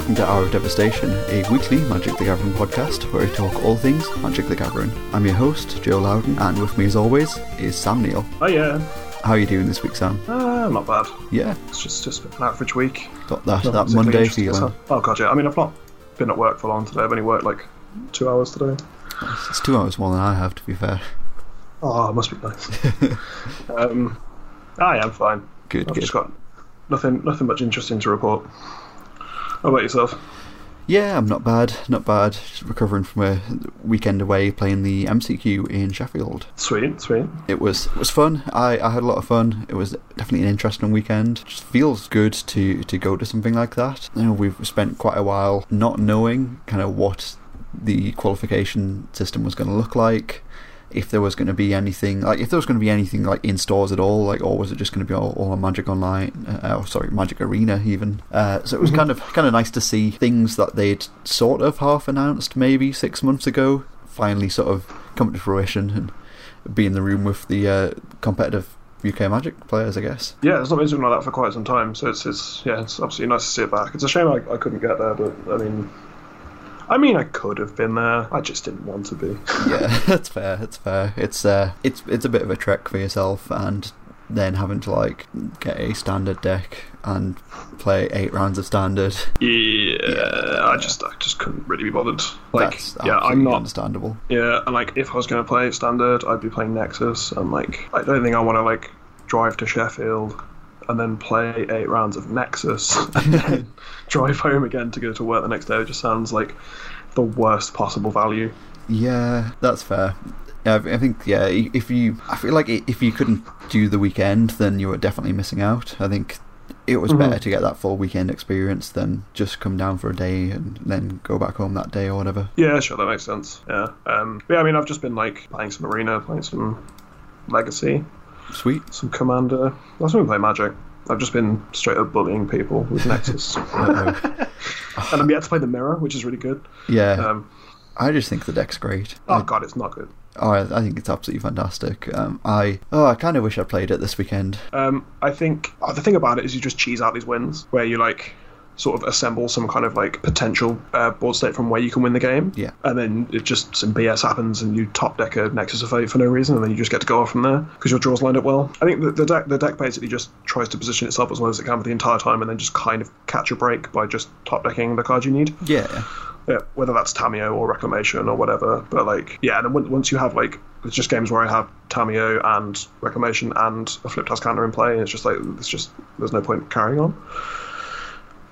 welcome to Hour of Devastation, a weekly Magic the Gathering podcast where we talk all things Magic the Gathering. I'm your host, Joe Loudon, and with me as always is Sam Neal. Oh yeah, How are you doing this week, Sam? uh, not bad. Yeah, It's just just an average week. got that, Not that Monday feeling. Oh god, yeah. I mean, I've not been at work for long today. I've only worked like two hours today. It's two hours more than I have, to be fair. Oh, it must be nice. um, I am fine. Good, I've good. just got nothing, nothing much interesting to report. How about yourself? Yeah, I'm not bad, not bad. Just recovering from a weekend away playing the MCQ in Sheffield. Sweet, sweet. It was it was fun. I, I had a lot of fun. It was definitely an interesting weekend. Just feels good to to go to something like that. You know, we've spent quite a while not knowing kind of what the qualification system was going to look like. If there was going to be anything like if there was going to be anything like in stores at all, like or was it just going to be all, all on Magic Online? Uh, oh, sorry, Magic Arena even. Uh, so it was kind of kind of nice to see things that they'd sort of half announced maybe six months ago finally sort of come to fruition and be in the room with the uh, competitive UK Magic players, I guess. Yeah, it's not been something like that for quite some time. So it's it's yeah, it's absolutely nice to see it back. It's a shame I, I couldn't get there, but I mean, I mean, I could have been there. I just didn't want to be. Yeah, that's fair. That's fair. It's uh, it's it's a bit of a trek for yourself, and then having to like get a standard deck and play eight rounds of standard. Yeah, I just I just couldn't really be bothered. Like, That's yeah, I'm not. understandable. Yeah, and like if I was going to play standard, I'd be playing Nexus, and like I don't think I want to like drive to Sheffield and then play eight rounds of Nexus and then drive home again to go to work the next day. It just sounds like the worst possible value. Yeah, that's fair. I think yeah. If you, I feel like if you couldn't do the weekend, then you were definitely missing out. I think it was Mhm. better to get that full weekend experience than just come down for a day and then go back home that day or whatever. Yeah, sure, that makes sense. Yeah, um, yeah. I mean, I've just been like playing some Arena, playing some Legacy, Sweet. some Commander. I've just been playing Magic. I've just been straight up bullying people with Nexus. and I'm yet to play the Mirror, which is really good. Yeah, Um, I just think the deck's great. oh god, it's not good. Oh, I, I think it's absolutely fantastic. Um, I oh, I kind of wish I played it this weekend. Um, I think oh, the thing about it is you just cheese out these wins where you like sort of assemble some kind of like potential uh, board state from where you can win the game. Yeah. And then it just some BS happens and you top deck a Nexus of Fate for no reason and then you just get to go off from there because your draws lined up well. I think the, the deck the deck basically just tries to position itself as well as it can for the entire time and then just kind of catch a break by just top decking the cards you need. Yeah, Yeah, whether that's Tamiyo or Reclamation or whatever. But like, yeah, and then on- once you have like, it's just games where I have Tamiyo and Reclamation and a flip task counter in play, and it's just like, it's just there's no point carrying on.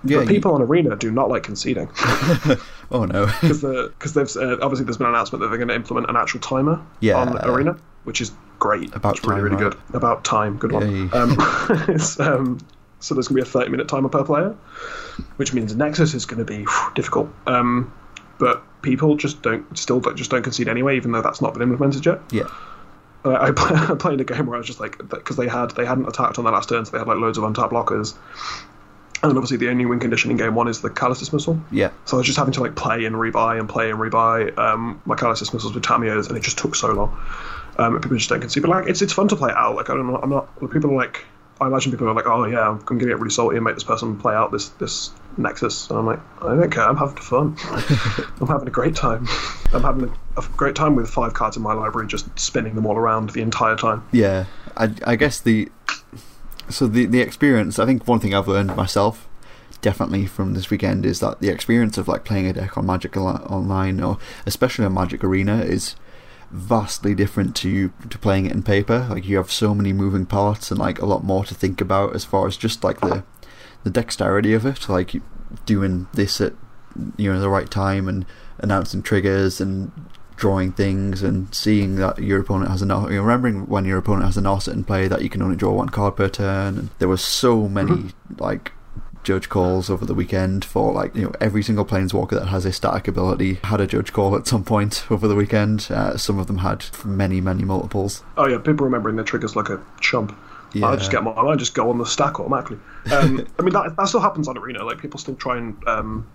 Yeah. but you- people on Arena do not like conceding oh no. because they've uh, obviously there's been an announcement that they're going to implement an actual timer Yeah. on Arena, which is great. About it's really time, really right? good. About time, good one. Um, um, so there's going to be a 30 minute timer per player, which means Nexus is going to be whew, difficult. Um, but people just don't still don't, just don't concede anyway, even though that's not been implemented yet. yeah. Uh, I, play, I played a game where I was just like because they had they hadn't attacked on their last turn, so they had like loads of untapped blockers. And obviously the only win condition in game one is the Callous Dismissal. Yeah. So I was just having to like play and rebuy and play and rebuy um, my Callous Dismissals with Tamiyos, and it just took so long. Um, people just don't concede. But like, it's it's fun to play out. Like I don't know, I'm not. People are like, I imagine people are like, oh yeah, I'm going to get really salty and make this person play out this this Nexus. And I'm like, I don't care. I'm having fun. I'm having a great time. I'm having a, a great time with five cards in my library, just spinning them all around the entire time. Yeah, I, I guess the so the the experience. I think one thing I've learned myself, definitely from this weekend, is that the experience of like playing a deck on Magic Online or especially on Magic Arena is vastly different to to playing it in paper. Like you have so many moving parts and like a lot more to think about as far as just like the the dexterity of it, like doing this at you know the right time and announcing triggers and drawing things and seeing that your opponent has an you know, remembering when your opponent has a Narset in play that you can only draw one card per turn and there were so many like judge calls over the weekend for like you know every single planeswalker that has a static ability had a judge call at some point over the weekend uh, some of them had many many multiples Oh yeah, people remembering their triggers like a chump. yeah I just get my, I just go on the stack automatically. Um, I mean that that still happens on Arena. Like people still try and um,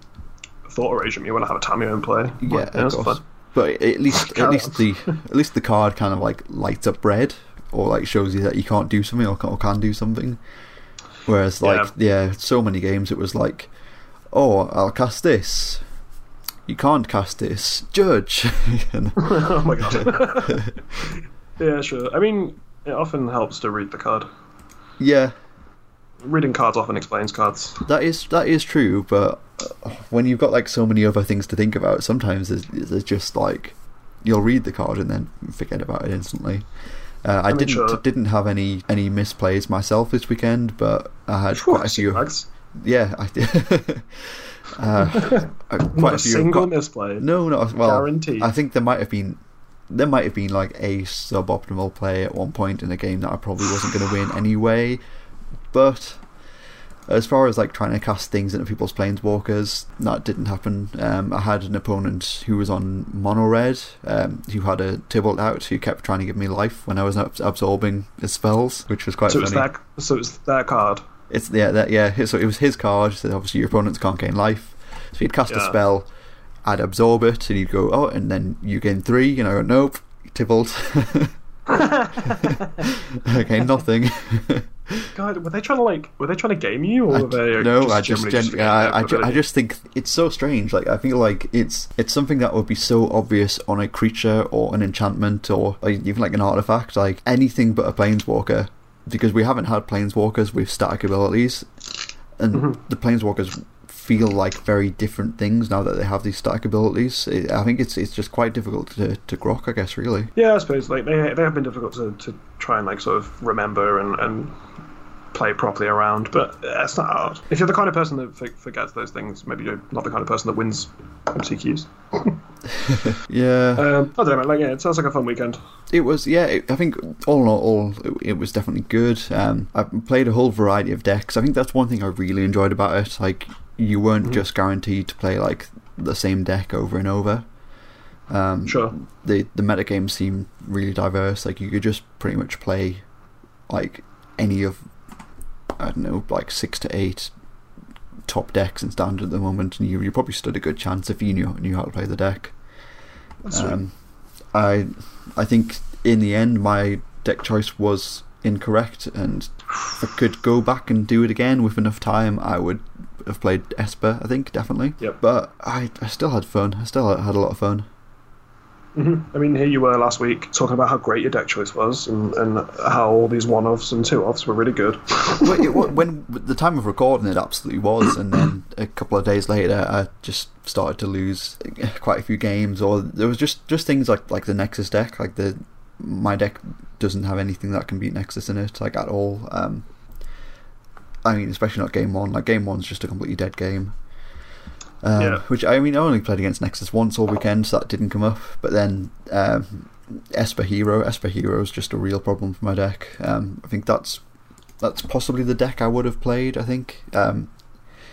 thought erase me when I have a Tamiyo in play. yeah, Like, of that's course. fun. But at least, at least the at least the card kind of like lights up red, or like shows you that you can't do something or can, or can do something. Whereas like yeah. so many games it was like oh, I'll cast this. You can't cast this. Judge. oh my god. yeah, sure. I mean, it often helps to read the card. yeah, Reading cards often explains cards. that is that is true. But when you've got like so many other things to think about, sometimes there's, there's just like you'll read the card and then forget about it instantly. Uh, I, mean, didn't sure. didn't have any any misplays myself this weekend, but I had sure, quite a few. Max. Yeah, I did. uh, quite Not a a few. single got- misplay. No, no. Well, Guaranteed. I think there might have been there might have been like a suboptimal play at one point in a game that I probably wasn't going to win anyway. But as far as like trying to cast things into people's planeswalkers, that didn't happen. Um, I had an opponent who was on mono red, um, who had a Tibalt out, who kept trying to give me life when I was ab- absorbing his spells, which was quite so it's funny. that. So it's that card. It's yeah, that, yeah. So it was his card. So obviously your opponents can't gain life. So he'd cast a spell, I'd absorb it, and he'd go, oh, and then you gain three. And I go, nope, Tibalt. okay, nothing. God, were they trying to like? Were they trying to game you, or were they? no, I just, gen- I, I, ju- I just think it's so strange. Like I feel like it's it's something that would be so obvious on a creature or an enchantment or, or even like an artifact, like anything but a planeswalker, because we haven't had planeswalkers with static abilities, and Mm-hmm. the planeswalkers feel like very different things now that they have these static abilities. It, I think it's it's just quite difficult to to grok, I guess, really. Yeah, I suppose like they they have been difficult to, to try and like sort of remember and, and play properly around, but uh, it's not hard. If you're the kind of person that forgets those things, maybe you're not the kind of person that wins MCQs. Yeah. Um, I don't know. Like, yeah, it sounds like a fun weekend. It was, yeah. It, I think all in all, all it, it was definitely good. Um, I played a whole variety of decks. I think that's one thing I really enjoyed about it. Like you weren't just guaranteed to play like the same deck over and over. Um, Sure. The the metagame seemed really diverse. Like you could just pretty much play like any of I don't know, like six to eight top decks in standard at the moment, and you you probably stood a good chance if you knew knew how to play the deck. Um, I I think in the end my deck choice was incorrect, and if I could go back and do it again with enough time, I would have played Esper. I think definitely. Yep. But I I still had fun. I still had a lot of fun. Hmm I mean, here you were last week talking about how great your deck choice was and, and how all these one offs and two offs were really good. It, when the time of recording it absolutely was, and then a couple of days later, I just started to lose quite a few games, or there was just just things like like the Nexus deck, like the my deck doesn't have anything that can beat Nexus in it, like at all. Um, I mean, especially not game one. Like game one's just a completely dead game. Um, Yeah. Which I mean, I only played against Nexus once all weekend, so that didn't come up. But then um, Esper Hero, Esper Hero is just a real problem for my deck. Um, I think that's that's possibly the deck I would have played. I think um,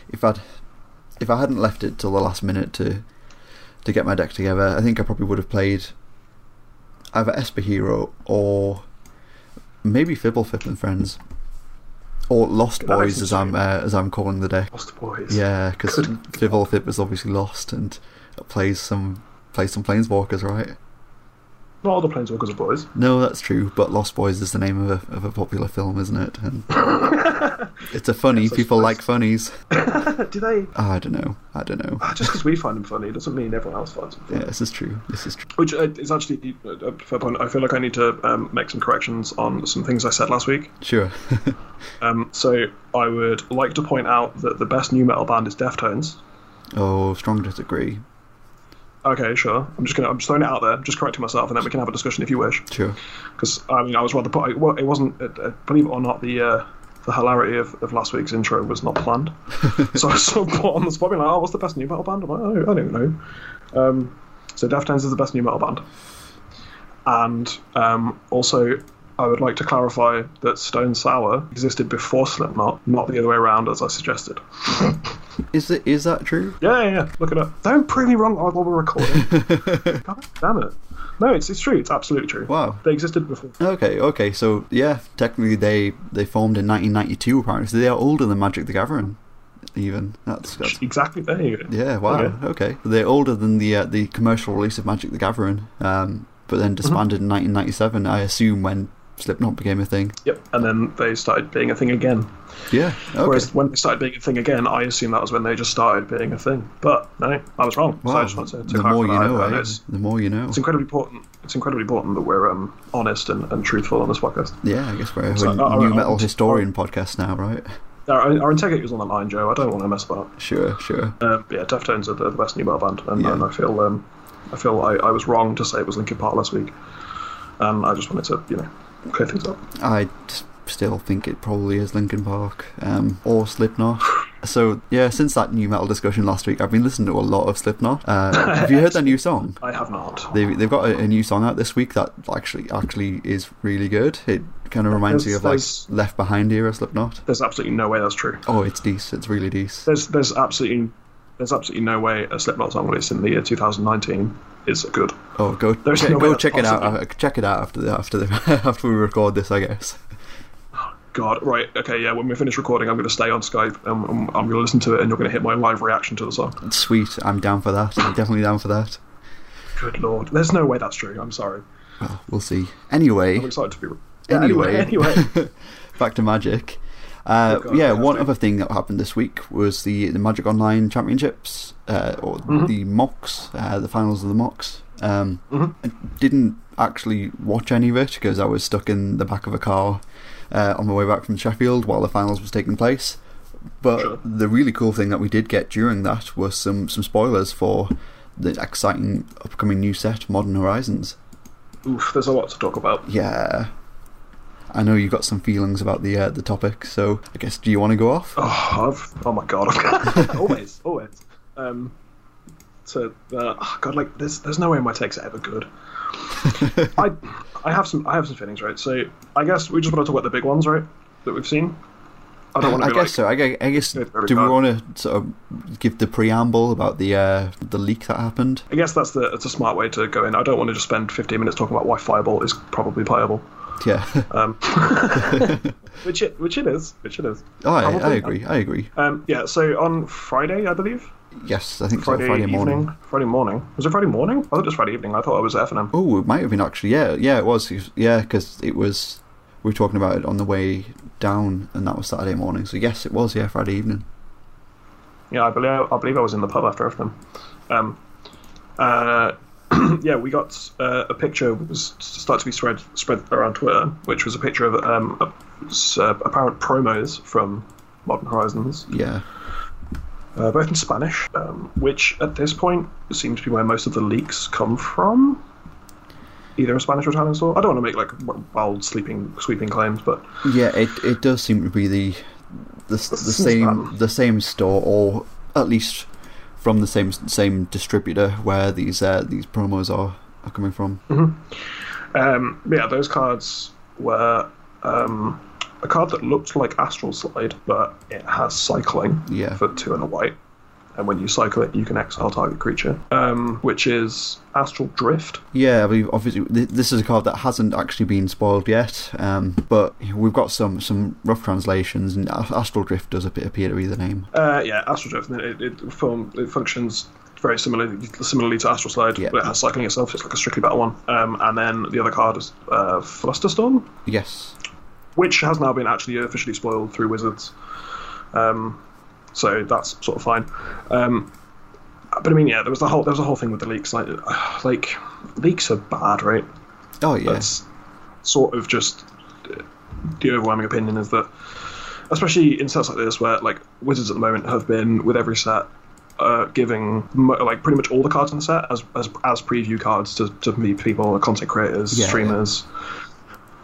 if I'd if I hadn't left it till the last minute to to get my deck together, I think I probably would have played either Esper Hero or maybe Fblthp and Friends or Lost Boys as. I'm uh, as I'm calling the deck. Lost boys. Yeah, because. Fblthp is obviously lost and plays some plays some Planeswalkers, right? Not all the Planeswalkers are boys. No, that's true. But Lost Boys is the name of a of a popular film, isn't it? And it's a funny. People like funnies. Do they? I don't know. I don't know. Ah, Just because we find them funny doesn't mean everyone else finds them funny. Yeah, this is true. This is true. Which uh, is actually uh, a fair point. I feel like I need to um, make some corrections on some things I said last week. Sure. Um, so I would like to point out that the best nu metal band is Deftones. oh, strong disagree. Okay, sure. I'm just gonna I'm just throwing it out there, I'm just correcting myself, and then we can have a discussion if you wish. Sure. Because I mean, I was rather put. Well, it wasn't. Uh, uh, believe it or not, the uh, the hilarity of, of last week's intro was not planned. so I sort of put on the spot, being like, "Oh, what's the best nu metal band?" I'm like, "Oh, I don't know." Um, so Deftones is the best nu metal band, and um, also. I would like to clarify that Stone Sour existed before Slipknot, not the other way around, as I suggested. Is it? Is that true? Yeah, yeah, yeah. Look it up. Don't prove me wrong while we're recording. God damn it. No, it's, it's true. It's absolutely true. Wow. They existed before. Okay. Okay. So yeah, technically they they formed in 1992. Apparently, so they are older than Magic the Gathering. Even that's, that's Exactly. There you go. Yeah, wow. Okay. Okay, they're older than the uh, the commercial release of Magic the Gathering, um, but then disbanded in 1997. I assume when Slipknot became a thing. Yep, and then they started being a thing again. Yeah. Okay. Whereas when they started being a thing again, I assume that was when they just started being a thing. But no, I was wrong. so I just wanted to, to the more you know, eh? The more you know. it's incredibly important. It's incredibly important that we're um, honest and, and truthful on this podcast. Yeah, I guess we're, So, we're uh, new uh, metal uh, historian podcast now, right? Our, our integrity was on the line, Joe. I don't want to mess about. Sure, sure. Um, yeah, Deftones are the, the best nu metal band, and, Yeah. and I feel um, I feel I, I was wrong to say it was Linkin Park last week, and I just wanted to you know up. I still think it probably is Linkin Park um, or Slipknot. So yeah, since that nu metal discussion last week, I've been listening to a lot of Slipknot. Uh, have you heard their new song? I have not. They've they've got a, a new song out this week that actually actually is really good. It kind of reminds me There's- of like Left Behind era Slipknot. There's absolutely no way that's true. Oh, it's decent. It's really decent. There's there's absolutely there's absolutely no way a Slipknot song released in the year 2019 is good. Oh, go There's check, no go check it out. possible. uh, Check it out after the after the after we record this, I guess. God, right? Okay, yeah. When we finish recording, I'm going to stay on Skype and I'm, I'm going to listen to it, and you're going to hit my live reaction to the song. Sweet. I'm down for that. I'm definitely down for that. Good lord, there's no way that's true. I'm sorry. Well, we'll see. Anyway, I'm excited to be. Yeah, anyway, anyway. back to Magic. Uh, Oh, yeah, one other thing that happened this week was the, the Magic Online Championships, uh, or Mm-hmm. the MOCS, uh, the finals of the MOCS. Um, Mhm. I didn't actually watch any of it because I was stuck in the back of a car uh, on my way back from Sheffield while the finals was taking place. But Sure. the really cool thing that we did get during that was some, some spoilers for the exciting upcoming new set, Modern Horizons. Oof, there's a lot to talk about. Yeah. I know you've got some feelings about the uh, the topic, so I guess do you want to go off? Oh, I've, oh my god, always, always. Um, so, uh, oh god, like there's there's no way my takes are ever good. I I have some I have some feelings, right? So I guess we just want to talk about the big ones, right? That we've seen. I don't want to. I guess like, so. I guess, I guess do we want to sort of give the preamble about the uh, the leak that happened? I guess that's the that's a smart way to go in. I don't want to just spend 15 minutes talking about why Fireball is probably playable. Yeah. Um, which it which it is, which it is. oh, I, I agree. I agree. Um, yeah. So on Friday, I believe Yes, I think Friday, so. Friday evening, morning. Friday morning. Was it Friday morning? I thought it was Friday evening. I thought it was F and M. Oh, it might have been actually. Yeah, yeah, it was. Yeah, because it was. We were talking about it on the way down, and that was Saturday morning. So yes, it was. Yeah, Friday evening. Yeah, I believe I believe I was in the pub after F and M. Um, uh, yeah, we got uh, a picture was started to be spread spread around Twitter, which was a picture of um, a- uh, apparent promos from Modern Horizons. Yeah. uh, both in Spanish, um, which at this point seems to be where most of the leaks come from. Either a Spanish or Italian store. I don't want to make like wild, sleeping, sweeping claims, but Yeah, it it does seem to be the the, the same the same store, or at least from the same same distributor where these uh, these promos are, are coming from. um, yeah, those cards were um, a card that looked like Astral Slide, but it has cycling Yeah. for two and a white. And when you cycle it, you can exile target creature, um, which is Astral Drift. Yeah, I believe obviously this is a card that hasn't actually been spoiled yet, um, but we've got some some rough translations, and Astral Drift does appear, appear to be the name. Uh, yeah, Astral Drift. It, it, form, it functions very similarly similarly to Astral Slide, but it has cycling itself. It's like a strictly battle one. Um, and then the other card is uh, Flusterstorm, Yes. which has now been actually officially spoiled through Wizards. Um, so that's sort of fine. Um, but I mean, yeah, there was the whole there was a whole thing with the leaks. Like, like leaks are bad, right? Oh yeah. That's sort of just the overwhelming opinion is that, especially in sets like this, where like Wizards at the moment have been with every set. Uh, giving like pretty much all the cards in the set as as, as preview cards to, to meet people, content creators, Yeah, streamers,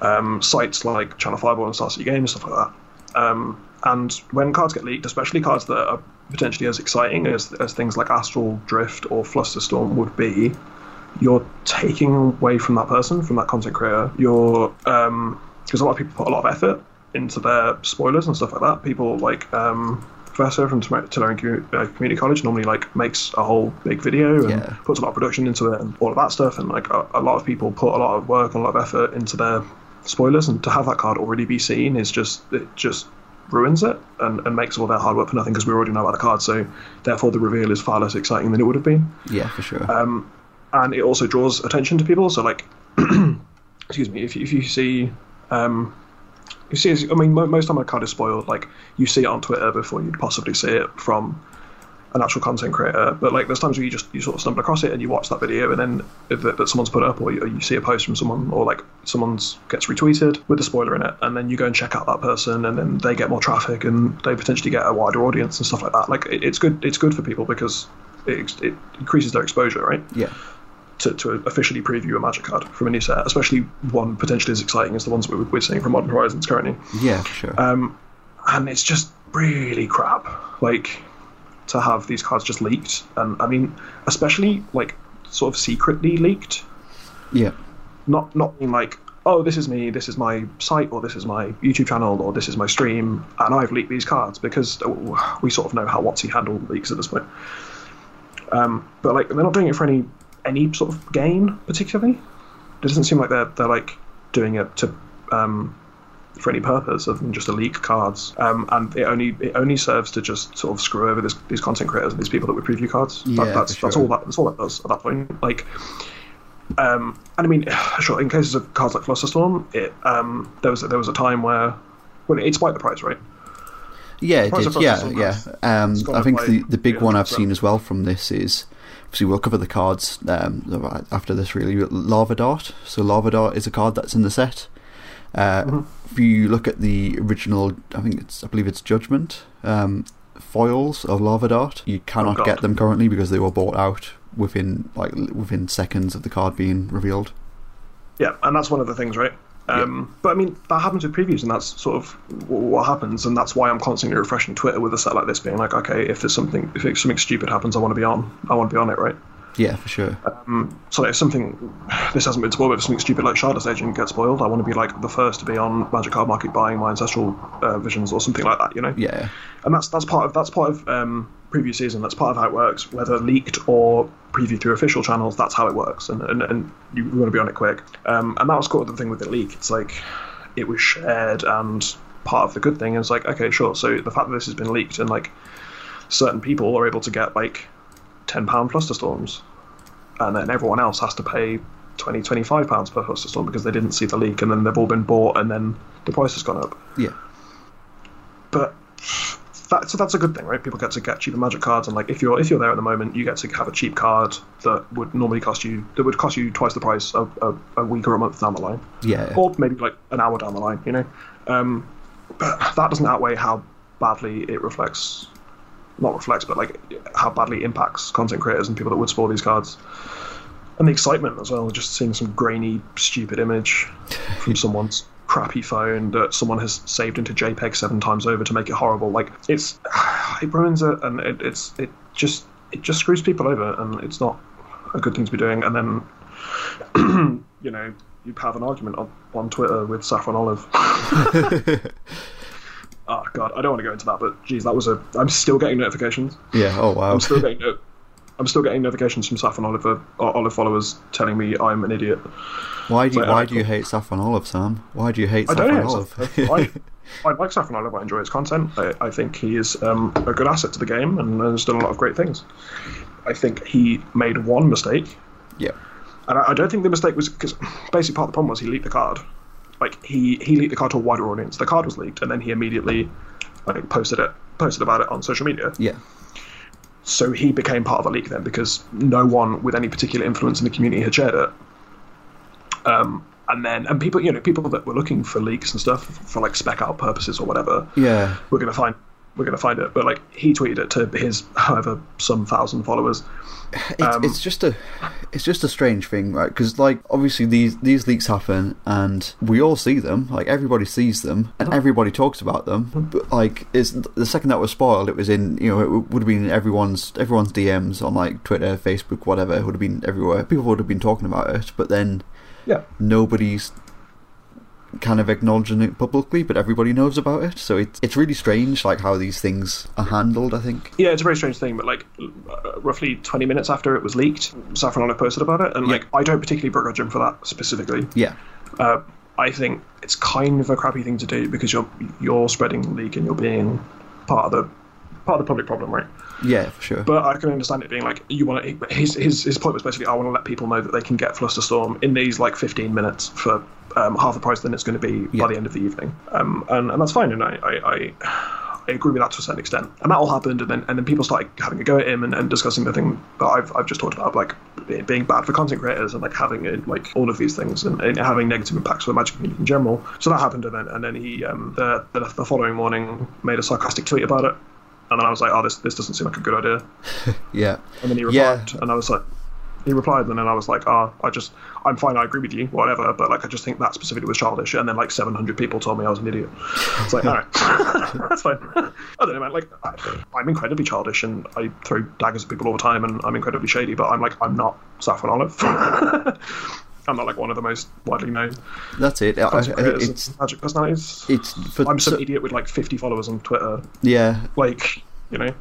um, sites like Channel Fireball and Star City Games, stuff like that. Um, and when cards get leaked, especially cards that are potentially as exciting as, as things like Astral Drift or Flusterstorm would be, you're taking away from that person, from that content creator. You're um, because a lot of people put a lot of effort into their spoilers and stuff like that. People like um, Professor from Commu- uh, Community College normally like makes a whole big video and Yeah. puts a lot of production into it and all of that stuff. And like a, a lot of people put a lot of work and a lot of effort into their spoilers, and to have that card already be seen is just it just ruins it and, and makes all their hard work for nothing because we already know about the card. So therefore, the reveal is far less exciting than it would have been yeah, for sure. um, and it also draws attention to people. So, like, excuse me, if you, if you see Um, you see, I mean, most time a card is spoiled. Like you see it on Twitter before you'd possibly see it from an actual content creator. But like, there's times where you just you sort of stumble across it and you watch that video, and then that, that someone's put up, or you, or you, see a post from someone, or like someone's gets retweeted with a spoiler in it, and then you go and check out that person, and then they get more traffic, and they potentially get a wider audience and stuff like that. Like, it, it's good. It's good for people because it, it increases their exposure, right? Yeah to, to officially preview a Magic card from a new set, especially one potentially as exciting as the ones we're, we're seeing from Modern Horizons currently. Yeah, sure. Um, and it's just really crap. Like to have these cards just leaked, and I mean, especially like sort of secretly leaked. Yeah. Not not being like, oh, this is me, this is my site, or this is my YouTube channel, or this is my stream, and I've leaked these cards because we sort of know how WotC handled leaks at this point. Um, but like, they're not doing it for any any sort of gain particularly. It doesn't seem like they're they're like doing it to um, for any purpose other than just to leak cards. Um, and it only it only serves to just sort of screw over this, these content creators and these people that would preview cards. Yeah, that, that's sure. that's all that that's all that does at that point. Like. Um, and I mean, sure. In cases of cards like Flusterstorm, it um, there was there was a time where, well, it spiked the price, right? Yeah, it did. Yeah, yeah. Um, I think the the big one I've 300%. seen as well from this is obviously we'll cover the cards um, after this. Really, Lava Dart. So Lava Dart is a card that's in the set. Uh, Mm-hmm. If you look at the original, I think it's I believe it's Judgment um, foils of Lava Dart. You cannot Oh, get them currently because they were bought out within like within seconds of the card being revealed. Yeah, and that's one of the things, right? Um, But I mean, that happens with previews, and that's sort of what happens, and that's why I'm constantly refreshing Twitter with a set like this, being like, okay, if there's something, if something stupid happens, I want to be on, I want to be on it, right? Yeah, for sure. Um, so if something, this hasn't been spoiled, but if something stupid like Shardless Agent gets spoiled, I want to be like the first to be on Magic Card Market buying my ancestral uh, visions or something like that, you know? Yeah, and that's that's part of that's part of um, preview season. That's part of how it works, whether leaked or preview through official channels. That's how it works, and and, and you want to be on it quick. Um, and that was sort of the thing with the leak. It's like it was shared, and part of the good thing is like okay, sure. So the fact that this has been leaked and like certain people are able to get like ten pound Flusterstorms, and then everyone else has to pay 20 25 pounds per Flusterstorm because they didn't see the leak, and then they've all been bought, and then the price has gone up yeah, but that, so that's a good thing, right? People get to get cheaper magic cards, and like if you're if you're there at the moment, you get to have a cheap card that would normally cost you that would cost you twice the price a, a, a week or a month down the line, yeah. or maybe like an hour down the line, you know. Um, but that doesn't outweigh how badly it reflects, not reflects, but like how badly impacts content creators and people that would spoil these cards. And the excitement as well, just seeing some grainy, stupid image from someone's crappy phone that someone has saved into JPEG seven times over to make it horrible. Like it's, it ruins it, and it, it's it just it just screws people over, and it's not a good thing to be doing. And then, you know, you have an argument on, on Twitter with Saffron Olive. oh God, I don't want to go into that, but geez, that was a. I'm still getting notifications. yeah. Oh wow. I'm still getting no- I'm still getting notifications from Saffron Oliver or Olive followers telling me I'm an idiot. Why do you, Wait, why alright, do you hate Saffron Olive, Sam? Why do you hate I Saffron. Olive? I, I like Saffron Olive. I enjoy his content. I, I think he is um, a good asset to the game and has done a lot of great things. I think he made one mistake, yeah, and I, I don't think the mistake was because basically part of the problem was he leaked the card. Like he he leaked the card to a wider audience. The card was leaked, and then he immediately like posted it posted about it on social media. yeah, So he became part of a leak then because no one with any particular influence in the community had shared it. Um, and then and people, you know, people that were looking for leaks and stuff for like spec out purposes or whatever, yeah. we're gonna find we're gonna find it. But like he tweeted it to his however some thousand followers. It's, Um, it's just a it's just a strange thing, right? Because like obviously these these leaks happen, and we all see them. Like everybody sees them, and everybody talks about them. But like, it's the second that was spoiled, it was in you know it would have been everyone's everyone's DMs on like Twitter, Facebook, whatever. It would have been everywhere. People would have been talking about it, but then Yeah. nobody's kind of acknowledging it publicly, but everybody knows about it. So it's it's really strange, like how these things are handled. I think. Yeah, it's a very strange thing, but like uh, roughly 20 minutes after it was leaked, Saffron Olive posted about it, and Yeah. like I don't particularly begrudge him for that specifically. Yeah. Uh, I think it's kind of a crappy thing to do because you're you're spreading the leak and you're being part of the part of the public problem, right? Yeah, for sure. But I can understand it being like you want to. His his his point was basically I want to let people know that they can get Flusterstorm in these like 15 minutes for um, half the price than it's going to be Yeah. by the end of the evening, um, and and that's fine, and I. I, I I agree with that to a certain extent, and that all happened, and then and then people started having a go at him and, and discussing the thing that I've, I've just talked about, like being bad for content creators and like having it, like all of these things and, and having negative impacts for the magic community in general. So that happened, and then and then he um, the, the the following morning made a sarcastic tweet about it, and then I was like, oh, this this doesn't seem like a good idea. yeah. And then he Yeah. replied, and I was like, he replied, and then I was like, ah, I just, I'm fine, I agree with you, whatever, but like, I just think that specifically was childish. And then like 700 people told me I was an idiot. It's like, all right, that's fine. I don't know, man. Like, I, I'm incredibly childish, and I throw daggers at people all the time, and I'm incredibly shady, but I'm like, I'm not Saffron Olive. I'm not like one of the most widely known That's it. I, I, it's magic personalities. it's for I'm some so- idiot with like 50 followers on Twitter. yeah. Like, you know,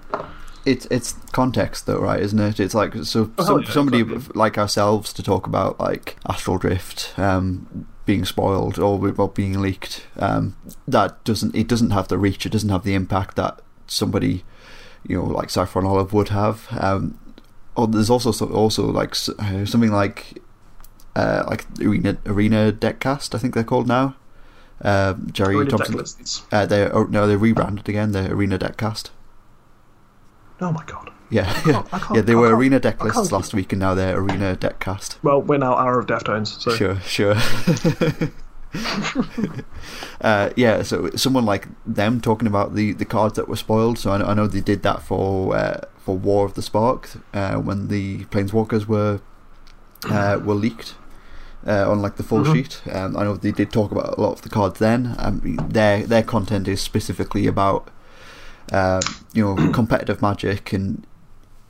It's it's context though, right? Isn't it? It's like so Oh, some, yeah, somebody exactly. like ourselves to talk about like astral drift um, being spoiled or or being leaked. Um, that doesn't it doesn't have the reach. It doesn't have the impact that somebody you know like Saffron Olive would have. Um, or there's also also like uh, something like uh, like arena arena deckcast. I think they're called now. Uh, Jerry Arena Thompson. Uh, they oh, no, they rebranded again. The Arena Deckcast. Oh my god. Yeah, can't- I can't- yeah. They I were Arena Deck I lists last week, and now they're Arena Deckcast. Well, we're now Hour of Deftones, so Sure, sure. uh, yeah, so someone like them talking about the, the cards that were spoiled. So I know, I know they did that for uh, for War of the Spark uh, when the Planeswalkers were uh, were leaked uh, on like the full Mhm. sheet. Um, I know they did talk about a lot of the cards then. Um, their their content is specifically about uh, you know competitive magic and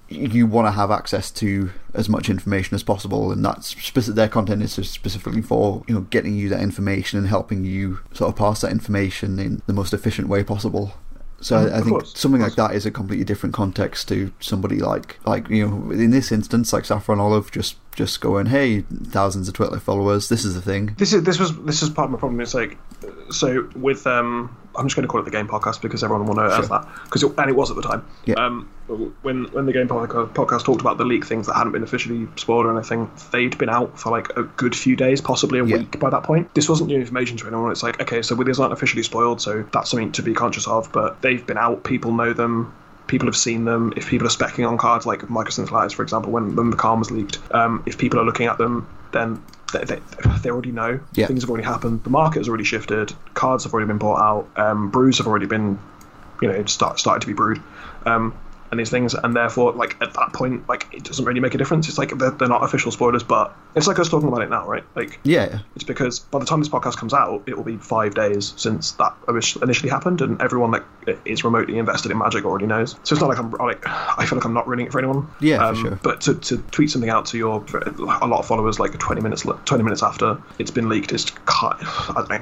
you want to have access to as much information as possible, and that's speci- their content is specifically for you know getting you that information and helping you sort of pass that information in the most efficient way possible. So I, I think course, something like that is a completely different context to somebody like like you know in this instance like Saffron Olive just just going hey thousands of Twitter followers this is the thing this is this was this is part of my problem. It's like so with um, I'm just going to call it the game podcast because everyone will know it as that because and it was at the time. Yeah. Um, when when the game podcast, podcast talked about the leak things that hadn't been officially spoiled or anything, they'd been out for like a good few days, possibly a Yeah. week by that point. This wasn't new information to anyone. It's like okay, so these aren't officially spoiled, so that's something to be conscious of. But they've been out. People know them. People have seen them. If people are specking on cards like Microsoft Flyers, for example, when, when the calm was leaked, um, if people are looking at them, then they, they, they already know. Yeah. Things have already happened. The market has already shifted. Cards have already been bought out. Um, brews have already been, you know, start, started to be brewed. Um, these things, and therefore, like at that point, like it doesn't really make a difference. It's like they're, they're not official spoilers, but it's like us talking about it now, right? Like yeah it's because by the time this podcast comes out, it will be five days since that initially happened, and everyone that is remotely invested in Magic already knows. So it's not like I'm like I feel like I'm not ruining it for anyone. Yeah, um, for sure. But to, to tweet something out to your a lot of followers like 20 minutes 20 minutes after it's been leaked is kind. I don't know.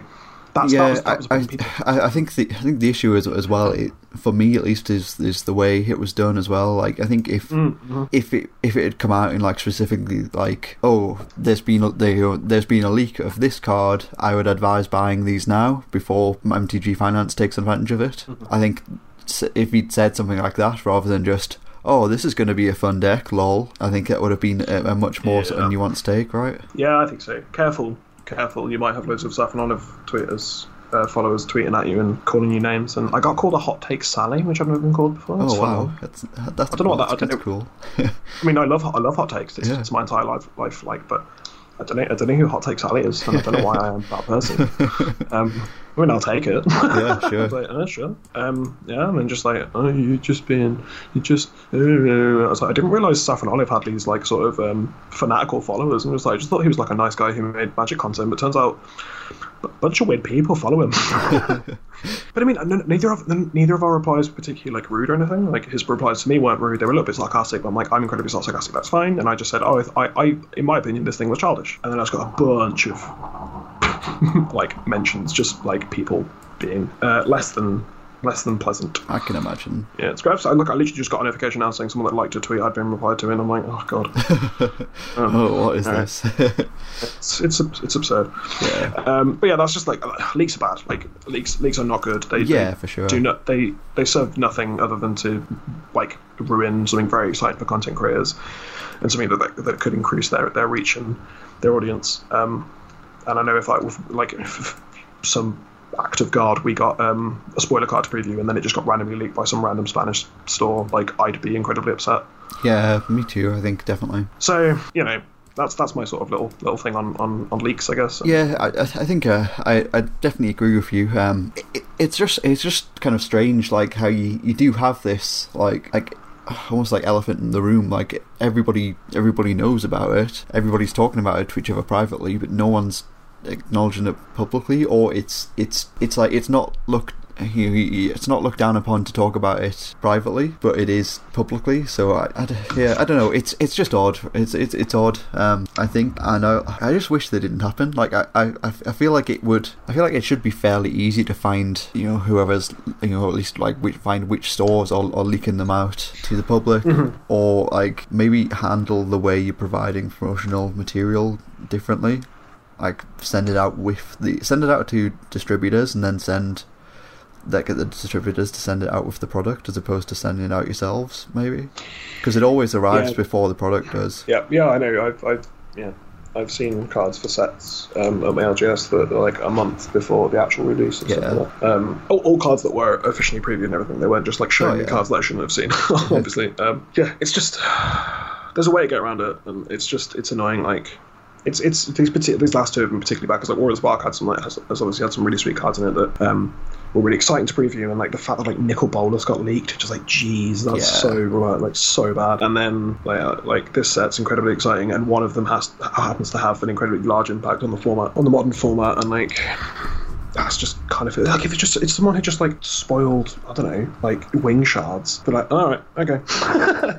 That's, that yeah, was, that was I, people- I, I think the I think the issue is as well. It, for me, at least, is is the way it was done as well. Like, I think if Mm-hmm. if it if it had come out in like specifically like, oh, there's been a, there, there's been a leak of this card, I would advise buying these now before MTG Finance takes advantage of it. Mm-hmm. I think if he'd said something like that rather than just. Oh, this is going to be a fun deck, lol. I think that would have been a, a much more sort of nuanced take, right? Yeah, I think so. Careful, careful. You might have loads of Saffron Olive tweeters, uh, followers tweeting at you and calling you names. And I got called a hot take Sally, which I've never been called before. That's oh fun. wow, that's that's I don't know what that- that's, I cool. I mean, I love I love hot takes. It's, Yeah. it's my entire life life like, but I don't know I don't know who hot take Sally is, and I don't know why I am that person. Um, I mean, I'll take it. Yeah, sure. like, uh, sure. Um, yeah, and then just like, oh, you just being, you just. Uh, I was like, I didn't realize Saffron Olive had these like sort of um, fanatical followers, and it was like, I just thought he was like a nice guy who made magic content, but turns out a bunch of weird people follow him. but I mean, neither of neither of our replies were particularly like rude or anything. Like his replies to me weren't rude; they were a little bit sarcastic. But I'm like, I'm incredibly sarcastic. That's fine. And I just said, oh, I, I, in my opinion, this thing was childish. And then I just got a bunch of like mentions, just like people being uh, less than less than pleasant. I can imagine. Yeah, it's great. So, look, I literally just got a notification now saying someone that liked a tweet I'd been replied to, and I'm like, oh god, Oh, what is alright. this? it's it's it's absurd. yeah. Um, but yeah, that's just like uh, leaks are bad. Like leaks leaks are not good. They Yeah, they for sure. Do not they they serve nothing other than to like ruin something very exciting for content creators, and something that that, that could increase their their reach and their audience. Um, and I know if like with, like if some act of God we got um, a spoiler card to preview and then it just got randomly leaked by some random Spanish store, like I'd be incredibly upset. Yeah, me too. I think definitely. So you know. That's that's my sort of little little thing on, on, on leaks, I guess. Yeah, I, I I think uh, I I definitely agree with you. Um, it, it's just it's just kind of strange, like how you, you do have this like like almost like elephant in the room. Like everybody everybody knows about it. Everybody's talking about it to each other privately, but no one's acknowledging it publicly, or it's it's it's like it's not looked. You know, it's not looked down upon to talk about it privately, but it is publicly. So I, yeah, I don't know. It's it's just odd. It's it's it's odd. Um, I think I know. I just wish they didn't happen. Like I, I I feel like it would. I feel like it should be fairly easy to find. You know, whoever's you know at least like which, find which stores are, are leaking them out to the public, or like maybe handle the way you're providing promotional material differently like send it out with the send it out to distributors and then send that get the distributors to send it out with the product as opposed to sending it out yourselves maybe because it always arrives Yeah. before the product does Yeah, yeah, I know. I've, I've yeah, I've seen cards for sets um, at my LGS that are like a month before the actual release. And stuff Yeah. like that. Um, all, all cards that were officially previewed and everything. They weren't just like showing Oh, me yeah. cards that I shouldn't have seen. obviously, um, yeah, it's just there's a way to get around it, and it's just it's annoying. Like. It's it's these partic- these last two have been particularly bad because like War of the Spark had some like has, has obviously had some really sweet cards in it that um, were really exciting to preview and like the fact that like Nicol Bolas got leaked just like geez that's Yeah. so like so bad and then like, uh, like this set's incredibly exciting and one of them has happens to have an incredibly large impact on the format on the modern format and like that's just kind of like if it's just it's someone who just like spoiled I don't know like wing shards but like all right okay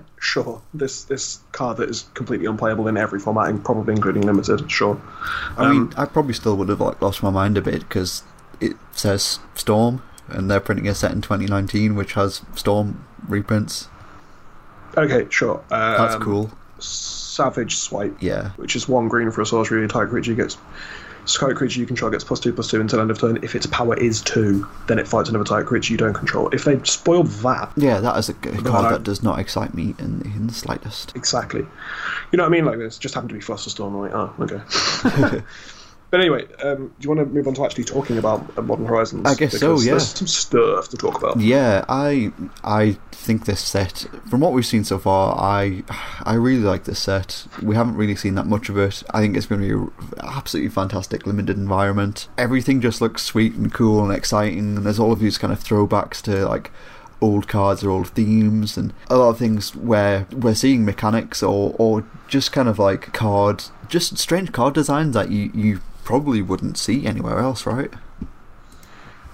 sure. This this card that is completely unplayable in every format and probably including limited. Sure. I Um, mean i probably still would have like lost my mind a bit because it says storm and they're printing a set in 2019 which has storm reprints. Okay sure. Um, that's cool. Savage swipe yeah. which is one green for a sorcery. Entire creature gets target creature you control gets plus two plus two until end of turn. If its power is two, then it fights another target creature you don't control. If they spoil that, yeah that is a, card I- that does not excite me in, in the slightest exactly. You know what I mean? Like this just happened to be Flusterstorm. I'm like, oh, okay. but anyway, um, do you want to move on to actually talking about Modern Horizons? I guess so, yeah. There's some stuff to talk about. Yeah, I I think this set, from what we've seen so far, I I really like this set. We haven't really seen that much of it. I think it's going to be an absolutely fantastic limited environment. Everything just looks sweet and cool and exciting, and there's all of these kind of throwbacks to like old cards or old themes and a lot of things where we're seeing mechanics or or just kind of like card just strange card designs that you you probably wouldn't see anywhere else right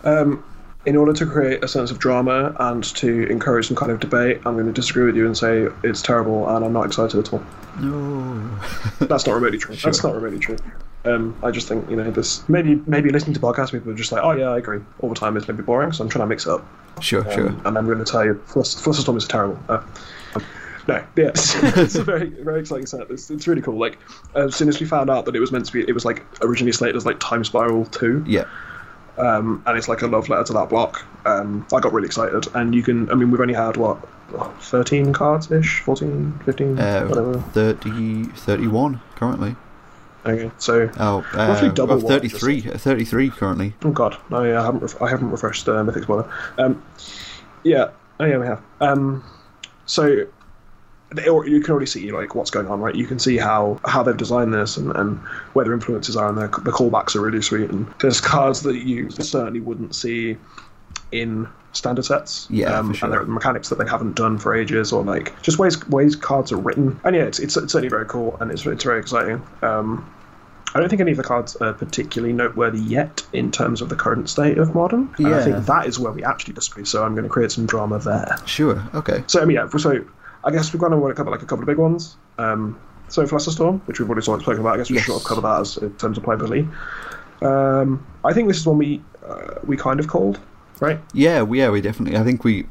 Um, in order to create a sense of drama and to encourage some kind of debate, I'm going to disagree with you and say it's terrible and I'm not excited at all. no That's not remotely true. That's not remotely true. Um, I just think you know this. Maybe maybe listening to podcasts, people are just like, oh yeah, I agree. All the time is maybe boring, so I'm trying to mix it up. sure Um, sure And I'm going to tell you, Flus- Flusterstorm is terrible. Uh, no, yeah, it's, a very very exciting set. It's, it's really cool. Like as soon as we found out that it was meant to be, it was like originally slated as like Time Spiral Two yeah um, and it's like a love letter to that block. Um, I got really excited, and you can. I mean, we've only had what, thirteen cards ish, 14, 15, Uh, whatever. 30, 31 currently. Okay, so Oh, uh, Roughly double well, what I 33, uh, 33 currently. oh god, no, yeah, I haven't. Ref- I haven't refreshed uh, Mythic Spoiler. Um, yeah, oh yeah, we have. Um, so. You can already see like what's going on, right? You can see how, how they've designed this and, and where their influences are, and the, the callbacks are really sweet. And there's cards that you certainly wouldn't see in standard sets. Yeah, um, sure. And there are mechanics that they haven't done for ages, or like just ways ways cards are written. And yeah, it's it's, it's certainly very cool, and it's it's very exciting. Um, I don't think any of the cards are particularly noteworthy yet in terms of the current state of modern. And I think that is where we actually disagree. So I'm going to create some drama there. Sure, okay. So I mean, yeah. So I guess we're going to want to cover like a couple of big ones. Um, so Flusterstorm, which we've already sort of spoken about, I guess we Yes. should sort of cover that as in terms of playability. Um, I think this is one we uh, we kind of called. right? Yeah, we, yeah, we definitely. I think we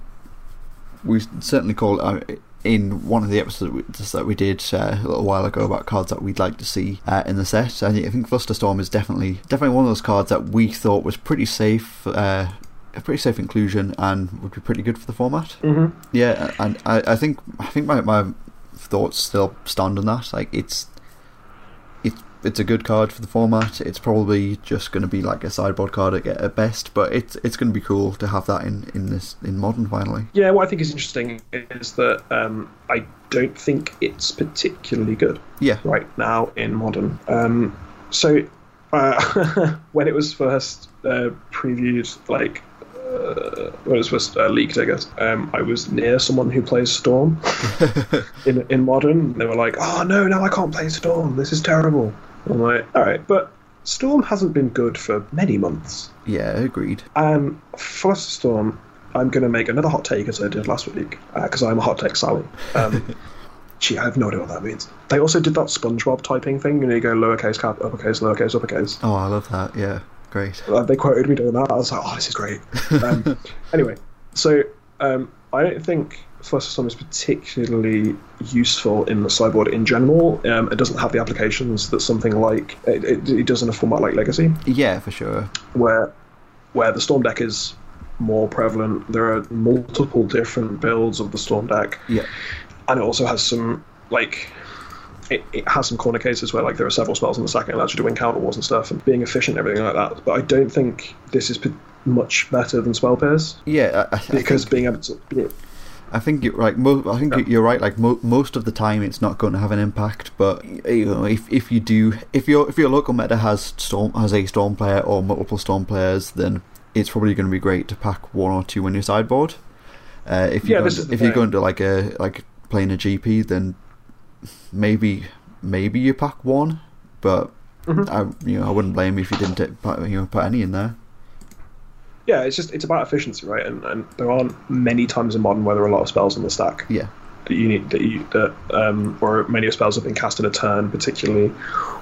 we certainly called uh, in one of the episodes that we did uh, a little while ago about cards that we'd like to see uh, in the set. I think, I think Flusterstorm is definitely definitely one of those cards that we thought was pretty safe. Uh, a pretty safe inclusion and would be pretty good for the format. Mm-hmm. Yeah, and I, I think I think my, my thoughts still stand on that. Like it's it's it's a good card for the format. It's probably just going to be like a sideboard card at, best, but it's it's going to be cool to have that in in this in modern finally. Yeah, what I think is interesting is that um, I don't think it's particularly good Yeah, right now in modern. Um, so uh, when it was first uh, previewed, like uh, when it was first uh, leaked, I guess um, I was near someone who plays Storm in in modern. They were like, "Oh no, now I can't play Storm. This is terrible." I'm like, "All right," but Storm hasn't been good for many months. yeah, agreed. Um, Flusterstorm, I'm going to make another hot take as I did last week because I'm a hot take Sally. Um, gee, I have no idea what that means. They also did that SpongeBob typing thing, you know, you go lowercase cap, uppercase, lowercase, uppercase. Oh, I love that. Yeah, great. They quoted me doing that. I was like, oh, this is great. Um, anyway, so um, I don't think Flusterstorm is particularly useful in the sideboard in general. Um, it doesn't have the applications that something like it, it, it does in a format like Legacy. Yeah, for sure. where where the storm deck is more prevalent. There are multiple different builds of the storm deck, Yeah, and it also has some like it, it has some corner cases where like there are several spells in the second allows you to win counter wars and stuff and being efficient and everything like that. But I don't think this is p- much better than spell pierce. yeah. I, I because think, being able to I think you're right. Mo- I think Yeah. you're right. Like mo- most of the time, it's not going to have an impact. But you know, if if you do, if your if your local meta has storm has a storm player or multiple storm players, then it's probably going to be great to pack one or two in your sideboard. Uh, if you're Yeah, going to, if you're thing. going to like a like playing a GP, then maybe maybe you pack one, but Mhm. I you know I wouldn't blame you if you didn't take, put, you know put any in there. yeah, it's just it's about efficiency, right? And, and there aren't many times in modern where there are a lot of spells in the stack. Yeah, that you need that you that um or many of spells have been cast in a turn particularly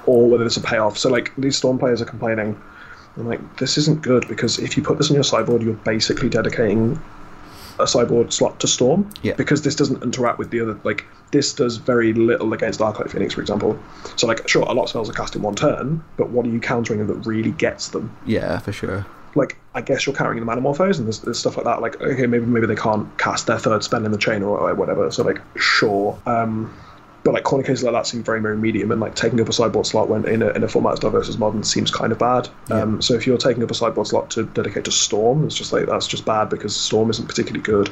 or whether there's a payoff so like these storm players are complaining I'm like this isn't good because if you put this on your sideboard you're basically dedicating a sideboard slot to storm Yeah. because this doesn't interact with the other like this does very little against Arclight Phoenix for example so like sure a lot of spells are cast in one turn but what are you countering that really gets them yeah, for sure. like I guess you're carrying the Manamorphose and there's, there's stuff like that. Like okay, maybe maybe they can't cast their third spell in the chain or whatever. So like sure, um, but like corner cases like that seem very very medium and like taking up a sideboard slot when in a, in a format as diverse as modern seems kind of bad. Um, so if you're taking up a sideboard slot to dedicate to Storm, it's just like that's just bad because Storm isn't particularly good.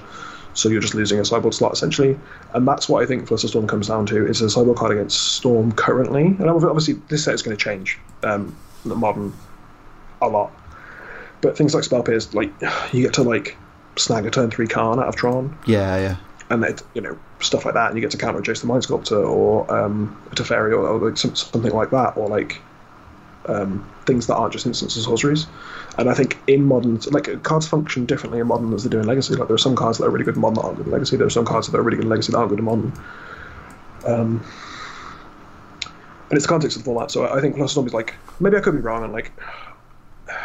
So you're just losing a sideboard slot essentially, and that's what I think Flusterstorm comes down to is a sideboard card against Storm currently. And obviously this set is going to change um, the modern a lot. But things like spell pierce, like you get to like snag a turn three Karn out of Tron, Yeah, yeah. And it, you know stuff like that, and you get to counter Jace the Mind Sculptor or um, a Teferi or, or like some, something like that, or like um, things that aren't just instances sorceries. And I think in modern, like cards function differently in modern as they do in Legacy. Like there are some cards that are really good in modern that aren't good in Legacy. There are some cards that are really good in Legacy that aren't good in modern. Um, and it's the context of the format. So I think Storm is like maybe I could be wrong, and like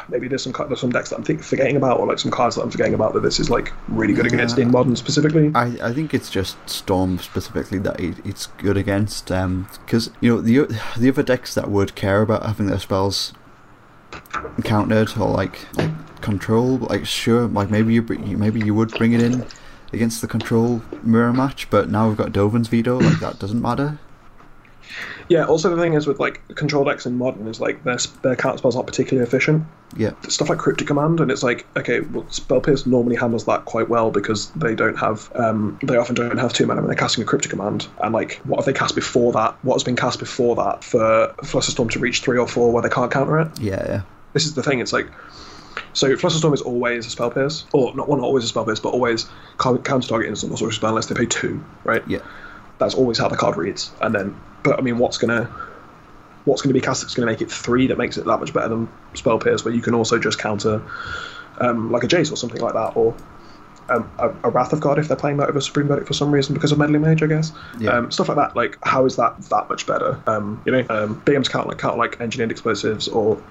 maybe there's some there's some decks that I'm think, forgetting about, or like some cards that I'm forgetting about that this is like really good against in modern specifically. I, I think it's just Storm specifically that it, it's good against um, because you know the the other decks that would care about having their spells countered or like like control like sure like maybe you, you maybe you would bring it in against the control mirror match but now we've got Dovin's veto like that doesn't matter Yeah. Also, the thing is with like control decks in modern is like their their counter spells aren't particularly efficient. yeah Stuff like Cryptic Command, and it's like okay, well, Spell Pierce normally handles that quite well because they don't have um, they often don't have two mana when they're casting a Cryptic Command. And like, what have they cast before that? What has been cast before that for Flusterstorm to reach three or four where they can't counter it? yeah yeah this is the thing. It's like so Flusterstorm is always a spell pierce, or not well, not always a spell pierce, but always counter target instant or sorcery spell unless they pay two, right? yeah That's always how the card reads. And then, but I mean, what's gonna what's gonna be cast that's gonna make it three that makes it that much better than spell pierce, where you can also just counter um, like a Jace or something like that, or um, a, a Wrath of God if they're playing that over Supreme Verdict for some reason because of Meddling Mage, I guess. Yeah. Um, stuff like that. Like, how is that that much better? Um, you know, um, to count like count like engineered explosives or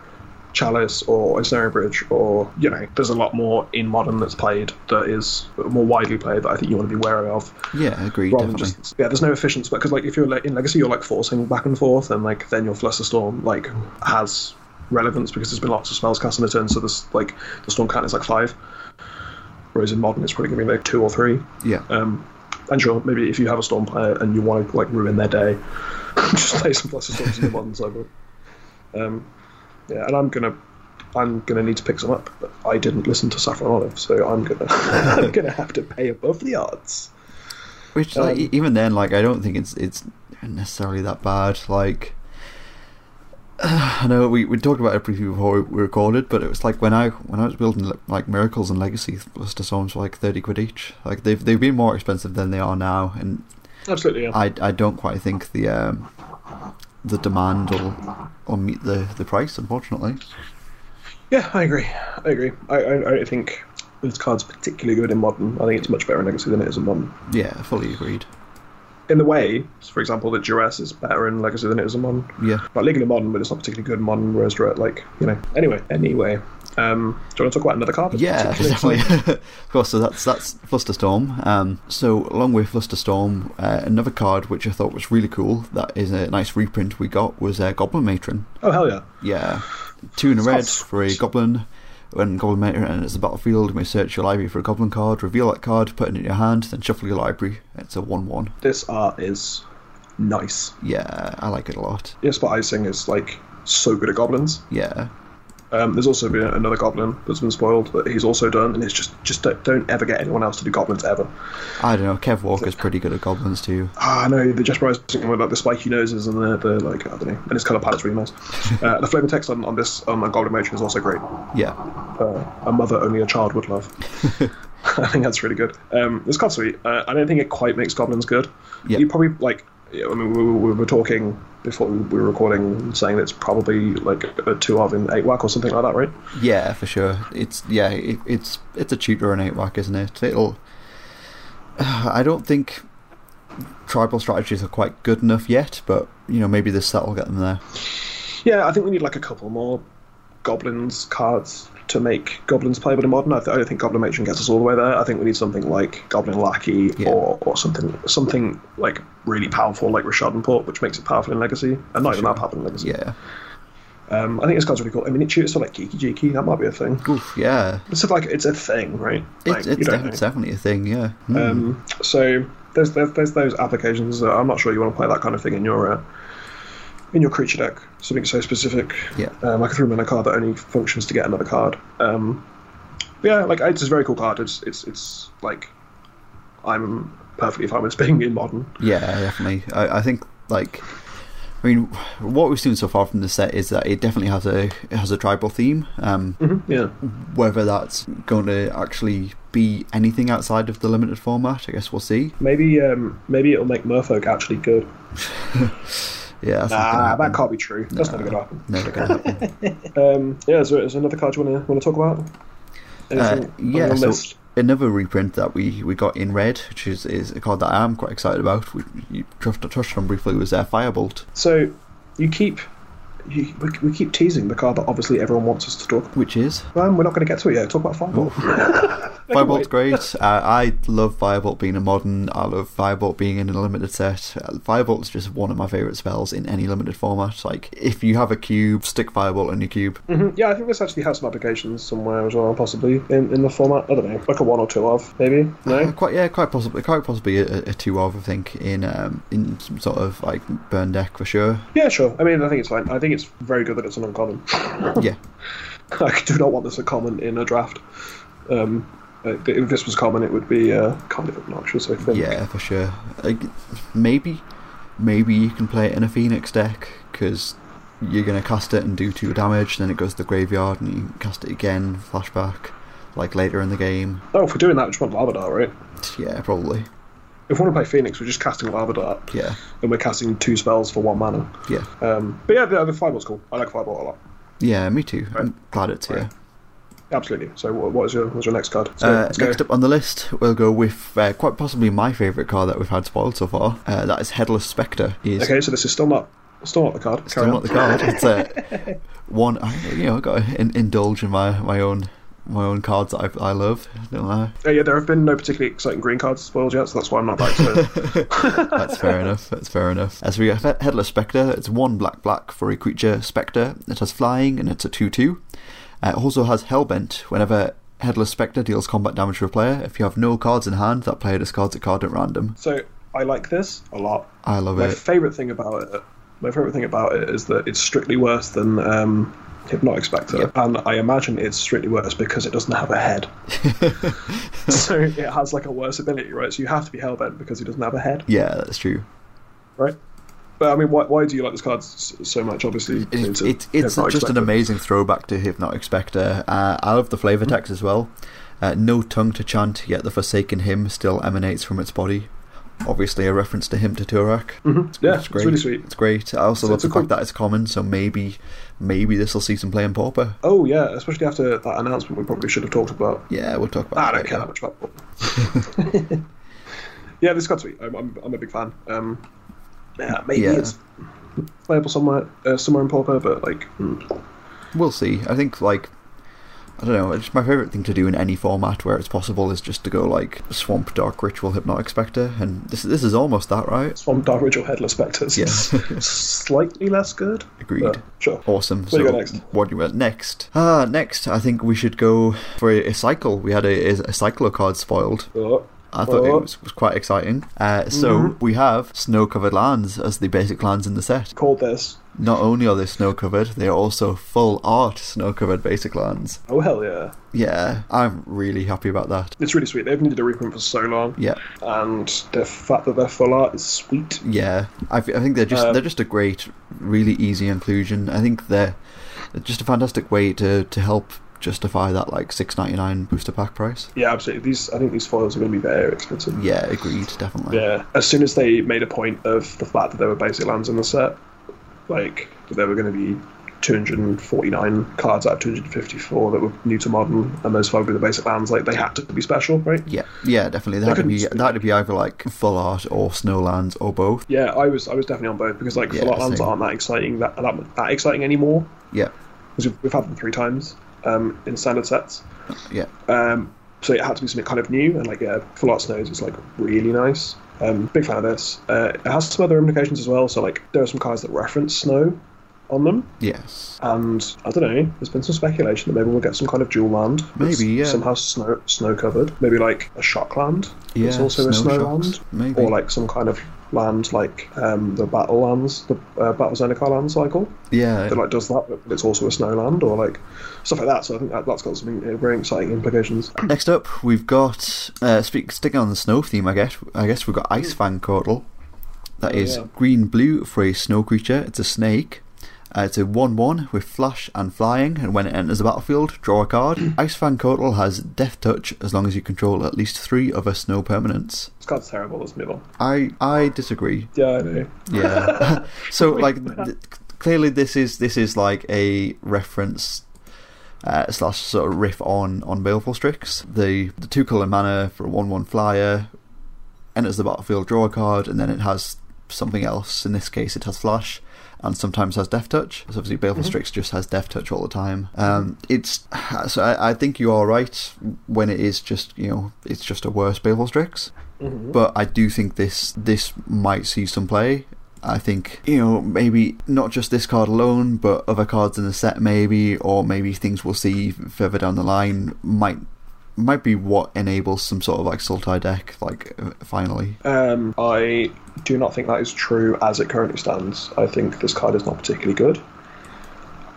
Chalice or Ensnaring Bridge, or you know, there's a lot more in modern that's played that is more widely played that I think you want to be wary of. Yeah, agreed. Rather Definitely. just yeah, there's no efficiency because like if you're in Legacy, you're like forcing back and forth, and like then your Flusterstorm like has relevance because there's been lots of spells cast in a turn, so this like the storm count is like five. Whereas in modern, it's probably going to be like two or three. Yeah. Um, and sure, maybe if you have a storm player and you want to like ruin their day, just play some Flusterstorms in the modern sideboard. Um, yeah, and I'm gonna, I'm gonna need to pick some up. But I didn't listen to Saffron Olive, so I'm gonna, I'm gonna have to pay above the odds. Which, like, Um, e- even then, like, I don't think it's it's necessarily that bad. Like, I know we, we talked about it briefly before we recorded, but it was like when I when I was building like miracles and legacy Flusterstorms were like thirty quid each. Like they've they've been more expensive than they are now, and Absolutely, yeah. I, I don't quite think the um, the demand or will meet the, the price. Unfortunately, Yeah, I agree. I agree. I, I, I think this card's particularly good in modern. I think it's much better in Legacy than it is in modern. yeah, fully agreed. In the way, for example, that Duress is better in Legacy than it is in modern. Yeah, Like legally modern, but it's not particularly good in modern. Whereas like you know. Anyway, anyway. Um, do you want to talk about another card? Yeah, definitely. of course, so that's that's Flusterstorm. Um, so along with Flusterstorm, uh, another card which I thought was really cool that is a nice reprint we got was uh, Goblin Matron. Oh hell yeah! Yeah, two in a red for a Goblin. When Goblin Matron enters the battlefield, you may search your library for a Goblin card, reveal that card, put it in your hand, then shuffle your library. It's a one-one. This art is nice. Yeah, I like it a lot. Yeah, Spot Icing is like so good at goblins. Yeah, Um, there's also been another goblin that's been spoiled that he's also done, and it's just just don't, don't ever get anyone else to do goblins ever. I don't know. Kev Walker's pretty good at goblins too. Ah, no, the Jesper with like the spiky noses and the, the like I don't know, and his color palette's really nice. uh, the flavor text on, on this on Goblin Matron is also great. Yeah, Uh, a mother only a child would love. I think that's really good. Um, it's card sweet. Uh, I don't think it quite makes goblins good. Yeah. You probably like. Yeah, I mean, we, we, we were talking before we were recording, saying that it's probably like a two of in eight whack or something like that, right? Yeah, for sure. It's yeah, it, it's it's a tutor and eight whack, isn't it? It'll. I don't think tribal strategies are quite good enough yet, but you know maybe this set will get them there. Yeah, I think we need like a couple more goblins cards to make goblins playable in modern. I, th- I don't think Goblin Matron gets us all the way there. I think we need something like Goblin Lackey Yeah. or, or something something like really powerful like Rishadan Port, which makes it powerful in Legacy, and not even that powerful in Legacy. Yeah. Um, I think this card's really cool. I mean, it shoots for like Kiki-Jiki. That might be a thing. Oof, yeah. It's like it's a thing, right? Like, It's, you it's, don't def- definitely a thing. Yeah. Hmm. Um, so there's, there's there's those applications. That I'm not sure you want to play that kind of thing in your uh, in your creature deck. Something so specific. Yeah. Um, like a three mana card that only functions to get another card. Um, but yeah, like it's a very cool card. It's it's it's like I'm perfectly fine with being in modern. Yeah, definitely. I, I think like, I mean, what we've seen so far from the set is that it definitely has a it has a tribal theme. Um, Mm-hmm. Yeah. whether that's going to actually be anything outside of the limited format, I guess we'll see. Maybe um, maybe it'll make Merfolk actually good. Yeah, Nah, that can't be true. That's No. never gonna happen. Never gonna happen. Um, yeah, is there, is there another card you want to want to talk about? Uh, yeah, so list? another reprint that we, we got in red, which is, is a card that I am quite excited about. We you touched, touched on briefly was uh, Firebolt, So you keep you, we, we keep teasing the card that obviously everyone wants us to talk. which is Well, we're not going to get to it yet. Talk about Firebolt. Firebolt's great. Uh, I love Firebolt being a modern. I love Firebolt being in a limited set. Uh, Firebolt's just one of my favourite spells in any limited format. Like if you have a cube, stick Firebolt in your cube. hmm Yeah, I think this actually has some applications somewhere as well, possibly in, in the format. I don't know, like a one or two of maybe. Uh, No. quite yeah, quite possibly, quite possibly a, a two of I think in um, in some sort of like burn deck for sure. Yeah, sure. I mean, I think it's fine. I think it's very good that it's an uncommon. Yeah, I do not want this a common in a draft. Um, uh, if this was common, it would be uh, kind of obnoxious. I think. yeah, for sure. Maybe, maybe you can play it in a Phoenix deck because you're gonna cast it and do two damage, then it goes to the graveyard and you cast it again, flashback, like later in the game. Oh, if we're doing that, we just want Lava Dart, right? Yeah, probably. If we want to play Phoenix, we're just casting Lava Dart, Yeah, and we're casting two spells for one mana. yeah, Um, but yeah, the, the Firebolt's cool. I like Firebolt a lot. yeah. Me too. Right. I'm glad it's here. Right. Absolutely. So, what, what is your what's your next card? So, Uh, let's go. next up on the list, we'll go with uh, quite possibly my favourite card that we've had spoiled so far. Uh, that is Headless Spectre. Is Okay, so this is still not Still not the card. Still Carry not on. the card. It's a one. I, you know, I got to in, indulge in my my own my own cards that I, I love. Don't lie. Uh, yeah, there have been no particularly exciting green cards spoiled yet, so that's why I'm not that excited. That's fair enough. That's fair enough. As we have Headless Spectre, it's one black black for a creature Spectre. It has flying and it's a 2 2. Uh, it also has Hellbent. Whenever Headless Spectre deals combat damage to a player, if you have no cards in hand, that player discards a card at random. so I like this a lot. I love My it. favorite thing about it, my favorite thing about it is that it's strictly worse than um, Hypnotic Spectre, Yep. and I imagine it's strictly worse because it doesn't have a head. so it has like a worse ability, right? So you have to be hellbent because he doesn't have a head, Yeah, that's true. right? But I mean, why, why do you like this card so much? Obviously, It's, a it's, it's just an amazing throwback to Hypnotic Spectre. Uh, I love the flavor Mm-hmm. text as well. Uh, no tongue to chant, yet the Forsaken hymn still emanates from its body. Obviously, a reference to Hymn to Tourach. Mhm. Yeah, It's it's, great. really sweet. It's great. I also It's- love it's the fact cool- that it's common, so maybe maybe this will see some play in Pauper. Oh yeah, especially after that announcement, we probably should have talked about. Yeah, we'll talk about I that don't care that much about Paul. yeah, this card's sweet. I'm, I'm, I'm a big fan. Um, yeah, maybe Yeah. it's playable somewhere uh, somewhere in Pauper, but like, hmm. We'll see. I think like I don't know. It's my favorite thing to do in any format where it's possible is just to go like Swamp Dark Ritual Hypnotic Spectre, and this this is almost that, right? Swamp Dark Ritual Headless Spectres. Yes, slightly less good. Agreed. but sure. Awesome. Where so do you go next? what do you want next? Ah, next I think we should go for a, a cycle. We had a, a, a cyclo card spoiled. Oh, I thought Oh. it was, was quite exciting. Uh, so Mhm. we have snow covered lands as the basic lands in the set. called this. Not only are they snow covered, they are also full art snow covered basic lands. Oh hell yeah! Yeah, I'm really happy about that. It's really sweet. They've needed a reprint for so long, Yeah, and the fact that they're full art is sweet. yeah. I think they're just Um, they're just a great, really easy inclusion. I think they're, they're just a fantastic way to, to help justify that like six ninety nine booster pack price. Yeah, absolutely. These I think these foils are going to be very expensive. Yeah, agreed, definitely. Yeah. As soon as they made a point of the fact that there were basic lands in the set, like there were going to be 249 cards out of 254 that were new to modern, and those five were the basic lands. Like they had to be special, right? Yeah, yeah, definitely. They had to be couldn't- they had to be either like full art or snowlands or both. Yeah, I was I was definitely on both because like Yeah, full art lands aren't that exciting that that, that exciting anymore Yeah, because we've, we've had them three times um, in standard sets. yeah, Um, so it had to be something kind of new, and like yeah, full art snows is like really nice. Um, big fan of this. Uh, it has some other implications as well. So like there are some cards that reference snow on them, yes. and I don't know. There's been some speculation that maybe we'll get some kind of dual land. Maybe, yeah. Somehow snow snow covered. Maybe like a shock land. Yeah, It's also a snow snow shocks, land, maybe. or like some kind of land like um, the battle lands, the uh, battle Zendikar land cycle Yeah, that like does that, but it's also a snow land, or like stuff like that. So I think that, that's got some very exciting implications. Next up, we've got uh, speak, sticking on the snow theme. I guess I guess we've got Ice Fang Coatl. That Oh, yeah. green blue for a snow creature. It's a snake. Uh, it's a one-one with flash and flying, and when it enters the battlefield, draw a card. Ice Fang Coatl has Death Touch as long as you control at least three other snow permanents. This card's terrible. Let's move. I I disagree. Yeah, I know. Yeah. so like th- clearly this is this is like a reference uh, slash sort of riff on on Baleful Strix. The the two color mana for a one one flyer enters the battlefield, draw a card, and then it has something else. In this case, it has flash. And sometimes has Death Touch. So obviously, Baleful Strix just has Death Touch all the time. Um, it's so I, I think you are right when it is just you know it's just a worse Baleful Strix Mhm. but I do think this this might see some play. I think you know maybe not just this card alone, but other cards in the set maybe, or maybe things we'll see further down the line might might be what enables some sort of like Sultai deck like finally. Um, I do not think that is true as it currently stands. I think this card is not particularly good.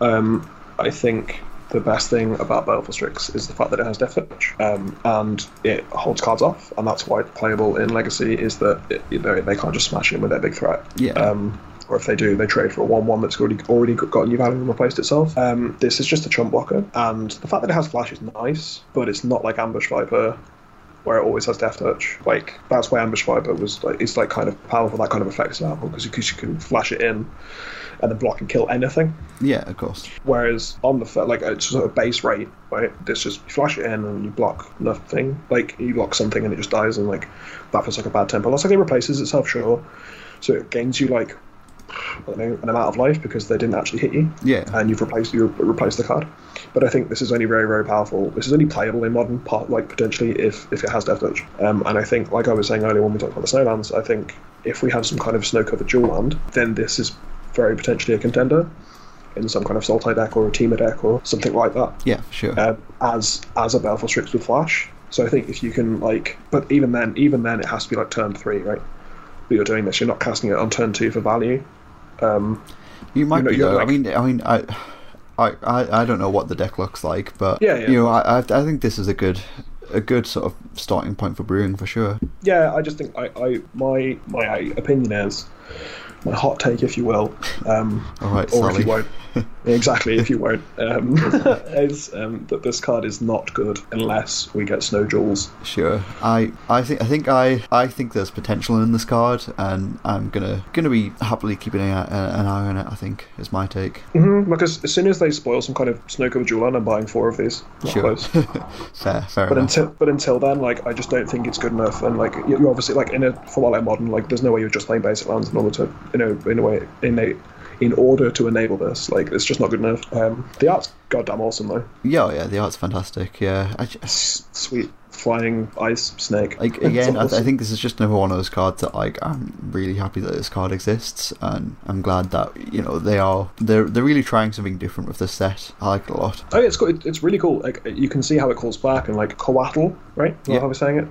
Um, I think the best thing about Baleful Strix is the fact that it has Death Touch, um, and it holds cards off, and that's why it's playable in Legacy. Is that it, you know, they can't just smash in with their big threat. Yeah. Um, or if they do, they trade for a one-one that's already already got new value and replaced itself. Um, this is just a chump blocker, and the fact that it has flash is nice, but it's not like Ambush Viper where it always has death touch. Like that's why Ambush Viper was like it's like kind of powerful that kind of effect is powerful because you can flash it in and then block and kill anything. Yeah, of course. Whereas on the like it's sort of base rate, right? It's just you flash it in and you block nothing. Like you block something and it just dies and like that feels like a bad tempo. Looks like it replaces itself, sure. So it gains you like know, an amount of life because they didn't actually hit you. Yeah. And you've replaced you replaced the card. But I think this is only very very powerful. This is only playable in modern, part like potentially if if it has death touch. Um, and I think, like I was saying earlier when we talked about the snowlands, I think if we have some kind of snow covered dual land, then this is very potentially a contender in some kind of Sultai deck or a Temur deck or something like that. Yeah, sure. Um, as as a Baleful Strix with Flash. So I think if you can like, but even then, even then, it has to be like turn three, right? But you're doing this, you're not casting it on turn two for value. Um, you might you know, be though. I mean, I mean, I, I, I, I don't know what the deck looks like, but Yeah, yeah. you know, I, I, I think this is a good, a good sort of starting point for brewing for sure. yeah, I just think I, I my my opinion is my hot take, if you will, um, All right, or if you won't, exactly, if you won't, um, is um, that this card is not good unless we get Snow Duals. Sure. I, I think I think I, I think there's potential in this card, and I'm gonna gonna be happily keeping an eye, an eye on it. I think is my take. Mm-hmm, because as soon as they spoil some kind of Snow Dual, I'm buying four of these. Not Sure. fair, fair But enough. until but until then, like I just don't think it's good enough. And like you- you're obviously like in a for like modern, like there's no way you're just playing basic lands in order to you know in a way in a in order to enable this. Like it's just not good enough. Um, the art's goddamn awesome though. yeah, yeah, the art's fantastic. Yeah, I, j- S- sweet flying ice snake. like again, I, I think this is just another one of those cards that like I'm really happy that this card exists, and I'm glad that you know they are they're they're really trying something different with this set. I like it a lot. Oh, yeah, it's. It- It's really cool. Like you can see how it calls back and like coatl, right? Is Yeah. How we're saying it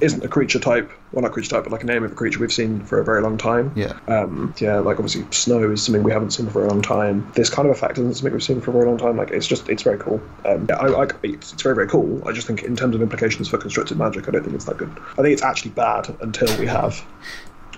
isn't a creature type. Well, not creature type, but like a name of a creature we've seen for a very long time. Yeah, Um, yeah, like obviously snow is something we haven't seen for a long time. This kind of effect isn't something we've seen for a very long time. Like it's just it's very cool. Um, yeah, I like it's, it's very very cool. I just think in terms of implications for constructed magic, I don't think it's that good. I think it's actually bad until we have.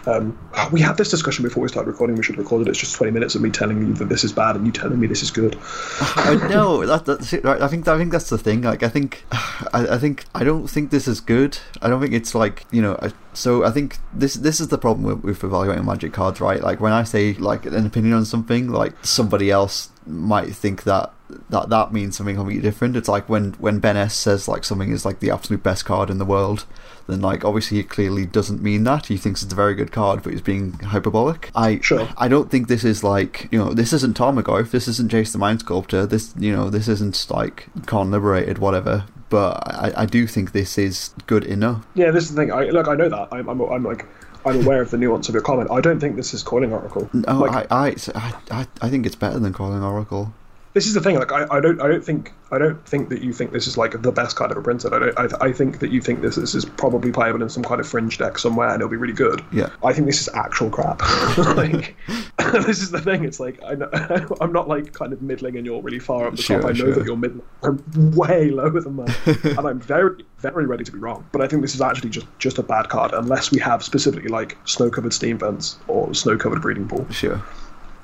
Um, we had this discussion before we started recording. We should record it. It's just twenty minutes of me telling you that this is bad and you telling me this is good. I know that, that's it, right. I think I think that's the thing. Like I think I, I think I don't think this is good. I don't think it's like you know. I, so I think this this is the problem with, with evaluating magic cards, right? Like when I say like an opinion on something, like somebody else might think that that that means something completely different. It's like when when Ben S says like something is like the absolute best card in the world, then like obviously he clearly doesn't mean that. He thinks it's a very good card, but he's being hyperbolic. I Sure. I don't think this is like you know this isn't Tarmogoyf, this isn't Jace the Mind Sculptor, this you know this isn't like Karn Liberated, whatever. But I, I do think this is good enough. Yeah, this is the thing. I look. I know that. I'm, I'm, I'm like. I'm aware of the nuance of your comment. I don't think this is Coiling Oracle. No, like, I, I, I, I think it's better than Coiling Oracle. This is the thing. Like, I, I don't, I don't think, I don't think that you think this is like the best card ever printed. I don't. I, I think that you think this, this is probably playable in some kind of fringe deck somewhere, and it'll be really good. Yeah. I think this is actual crap. like, this is the thing. It's like I know, I'm not like kind of middling, and you're really far up the Sure, top. I know sure. that you're mid. I'm way lower than that, and I'm very, very ready to be wrong. But I think this is actually just just a bad card, unless we have specifically like snow covered steam vents or snow covered breeding pool Sure,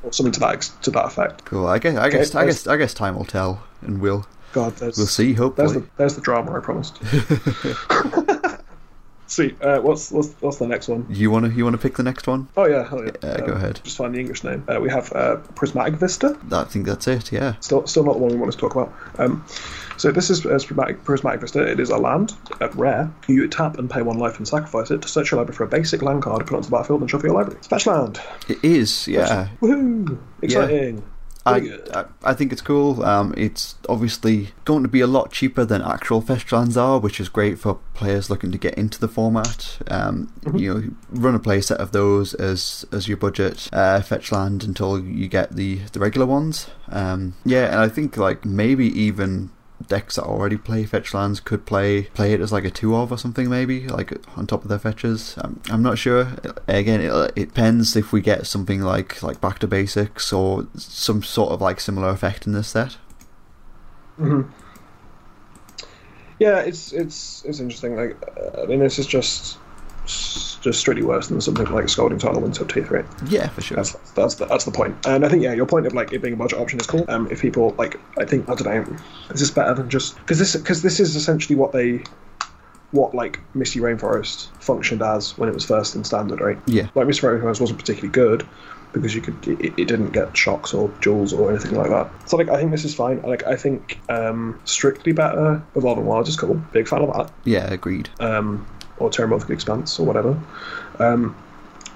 or something to that ex- to that effect. cool. I guess, I guess, I guess, I guess time will tell, and we'll God, there's we'll see. There's Hopefully, the there's the drama I promised. Sweet. Uh, what's what's what's the next one? you wanna you wanna pick the next one? Oh yeah, hell yeah. Uh, go ahead. Just find the English name. Uh, we have uh, Prismatic Vista. I think that's it. Yeah. Still, still not the one we want to talk about. Um, so this is uh, Prismatic, Prismatic Vista. It is a land at rare. You tap and pay one life and sacrifice it to search your library for a basic land card, put it onto the battlefield, and shuffle your library. Fetch land. It is. Yeah. Woohoo! Exciting. I, I I think it's cool. Um, it's obviously going to be a lot cheaper than actual fetch lands are, which is great for players looking to get into the format. Um, You know, run a play set of those as as your budget uh, fetch land until you get the the regular ones. Um, yeah, and I think like maybe even decks that already play fetch lands could play play it as like a two of or something maybe like on top of their fetches I'm, I'm not sure again it, it depends if we get something like like back to basics or some sort of like similar effect in this set Hmm. Yeah, it's it's it's interesting. Like, uh, I mean, this is just just strictly worse than something like Scalding Tidal Windtop Teeth, right? yeah for sure That's that's the, that's the point. And I think yeah, your point of like it being a budget option is cool. Um, if people like, I think I don't know, is this better than just because this because this is essentially what they what like Misty Rainforest functioned as when it was first in standard, right? yeah Like Misty Rainforest wasn't particularly good because you could it, it didn't get shocks or duals or anything like that. So like I think this is fine. Like I think um, strictly better Evolving Wilds is cool. Big fan of that yeah agreed um, or Terramorphic Expanse or whatever. Um,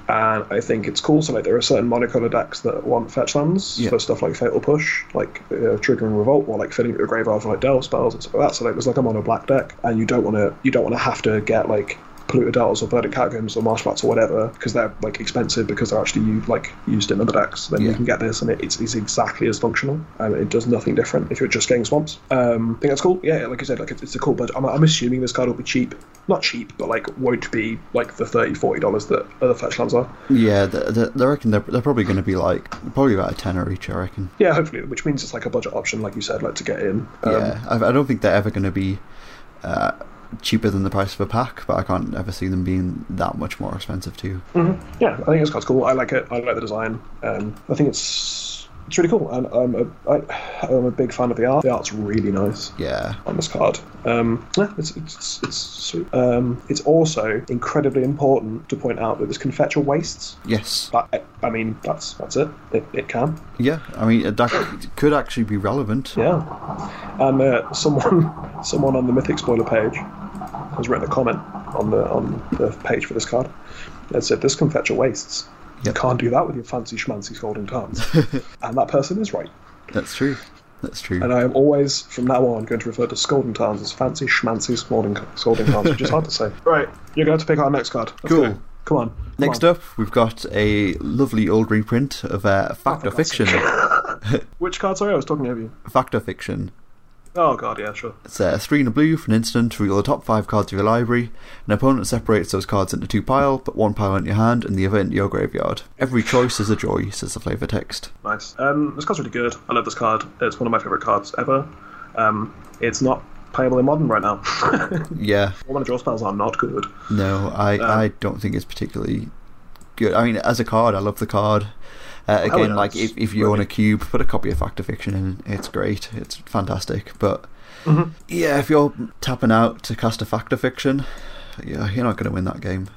and I think it's cool. So like there are certain monocolor decks that want fetch lands Yeah. for stuff like Fatal Push, like uh, triggering Revolt, or like filling your graveyard for like Delve spells and stuff like that. So like there's like a mono black deck, and you don't want to you don't want to have to get like polluted deltas or verdant catacombs or marshmallows or whatever because they're like expensive because they're actually like used in other decks. Then you can get this and it, it's, it's exactly as functional and it does nothing different if you're just getting swamps. Um, I think that's cool. Yeah, like I said, like it's, it's a cool budget. I'm, I'm assuming this card will be cheap, not cheap, but like won't be like the 30 40 dollars that other fetch lands are. Yeah, they, they, they reckon they're, they're probably going to be like probably about a tenner each. I reckon. Yeah, hopefully, which means it's like a budget option, like you said, like to get in. Um, yeah, I, I don't think they're ever going to be uh, cheaper than the price of a pack, but I can't ever see them being that much more expensive too. mhm. Yeah, I think this card's cool. I like it. I like the design. Um, I think it's it's really cool, and I'm a, I, I'm a big fan of the art. The art's really nice Yeah, on this card. Um, yeah, it's it's it's sweet. Um, it's also incredibly important to point out that this can fetch wastes. yes, But I, mean, that's that's it. It, it can. yeah. I mean, that could actually be relevant. Yeah. And uh, someone someone on the Mythic spoiler page has written a comment on the on the page for this card. It said, "This can fetch wastes. You can't do that with your fancy schmancy scalding tarns." and that person is right. That's true. That's true. And I am always, from now on, going to refer to scalding tarns as fancy schmancy scolding scalding tarns, which is hard to say. Right, you're going to pick our next card. Let's Cool. go. Come on. come Next on. up, we've got a lovely old reprint of uh, Fact Oh, or Fiction. Which card? Sorry, I was talking over you. Fact or Fiction. Oh god, yeah, sure. It's uh, three and a blue for an instant. Reveal the top five cards of your library. An opponent separates those cards into two pile, put one pile in your hand and the other into your graveyard. Every choice is a joy, says the flavor text. Nice. Um, this card's really good. I love this card. It's one of my favorite cards ever. Um, it's not playable in modern right now. Yeah, All my draw spells are not good. no, I, Um, I don't think it's particularly good. I mean, as a card, I love the card. Uh, again, like if, if you own a cube, put a copy of Fact or Fiction in. It's great. It's fantastic. But Mhm. yeah, if you're tapping out to cast a Fact or Fiction, yeah, you're not going to win that game.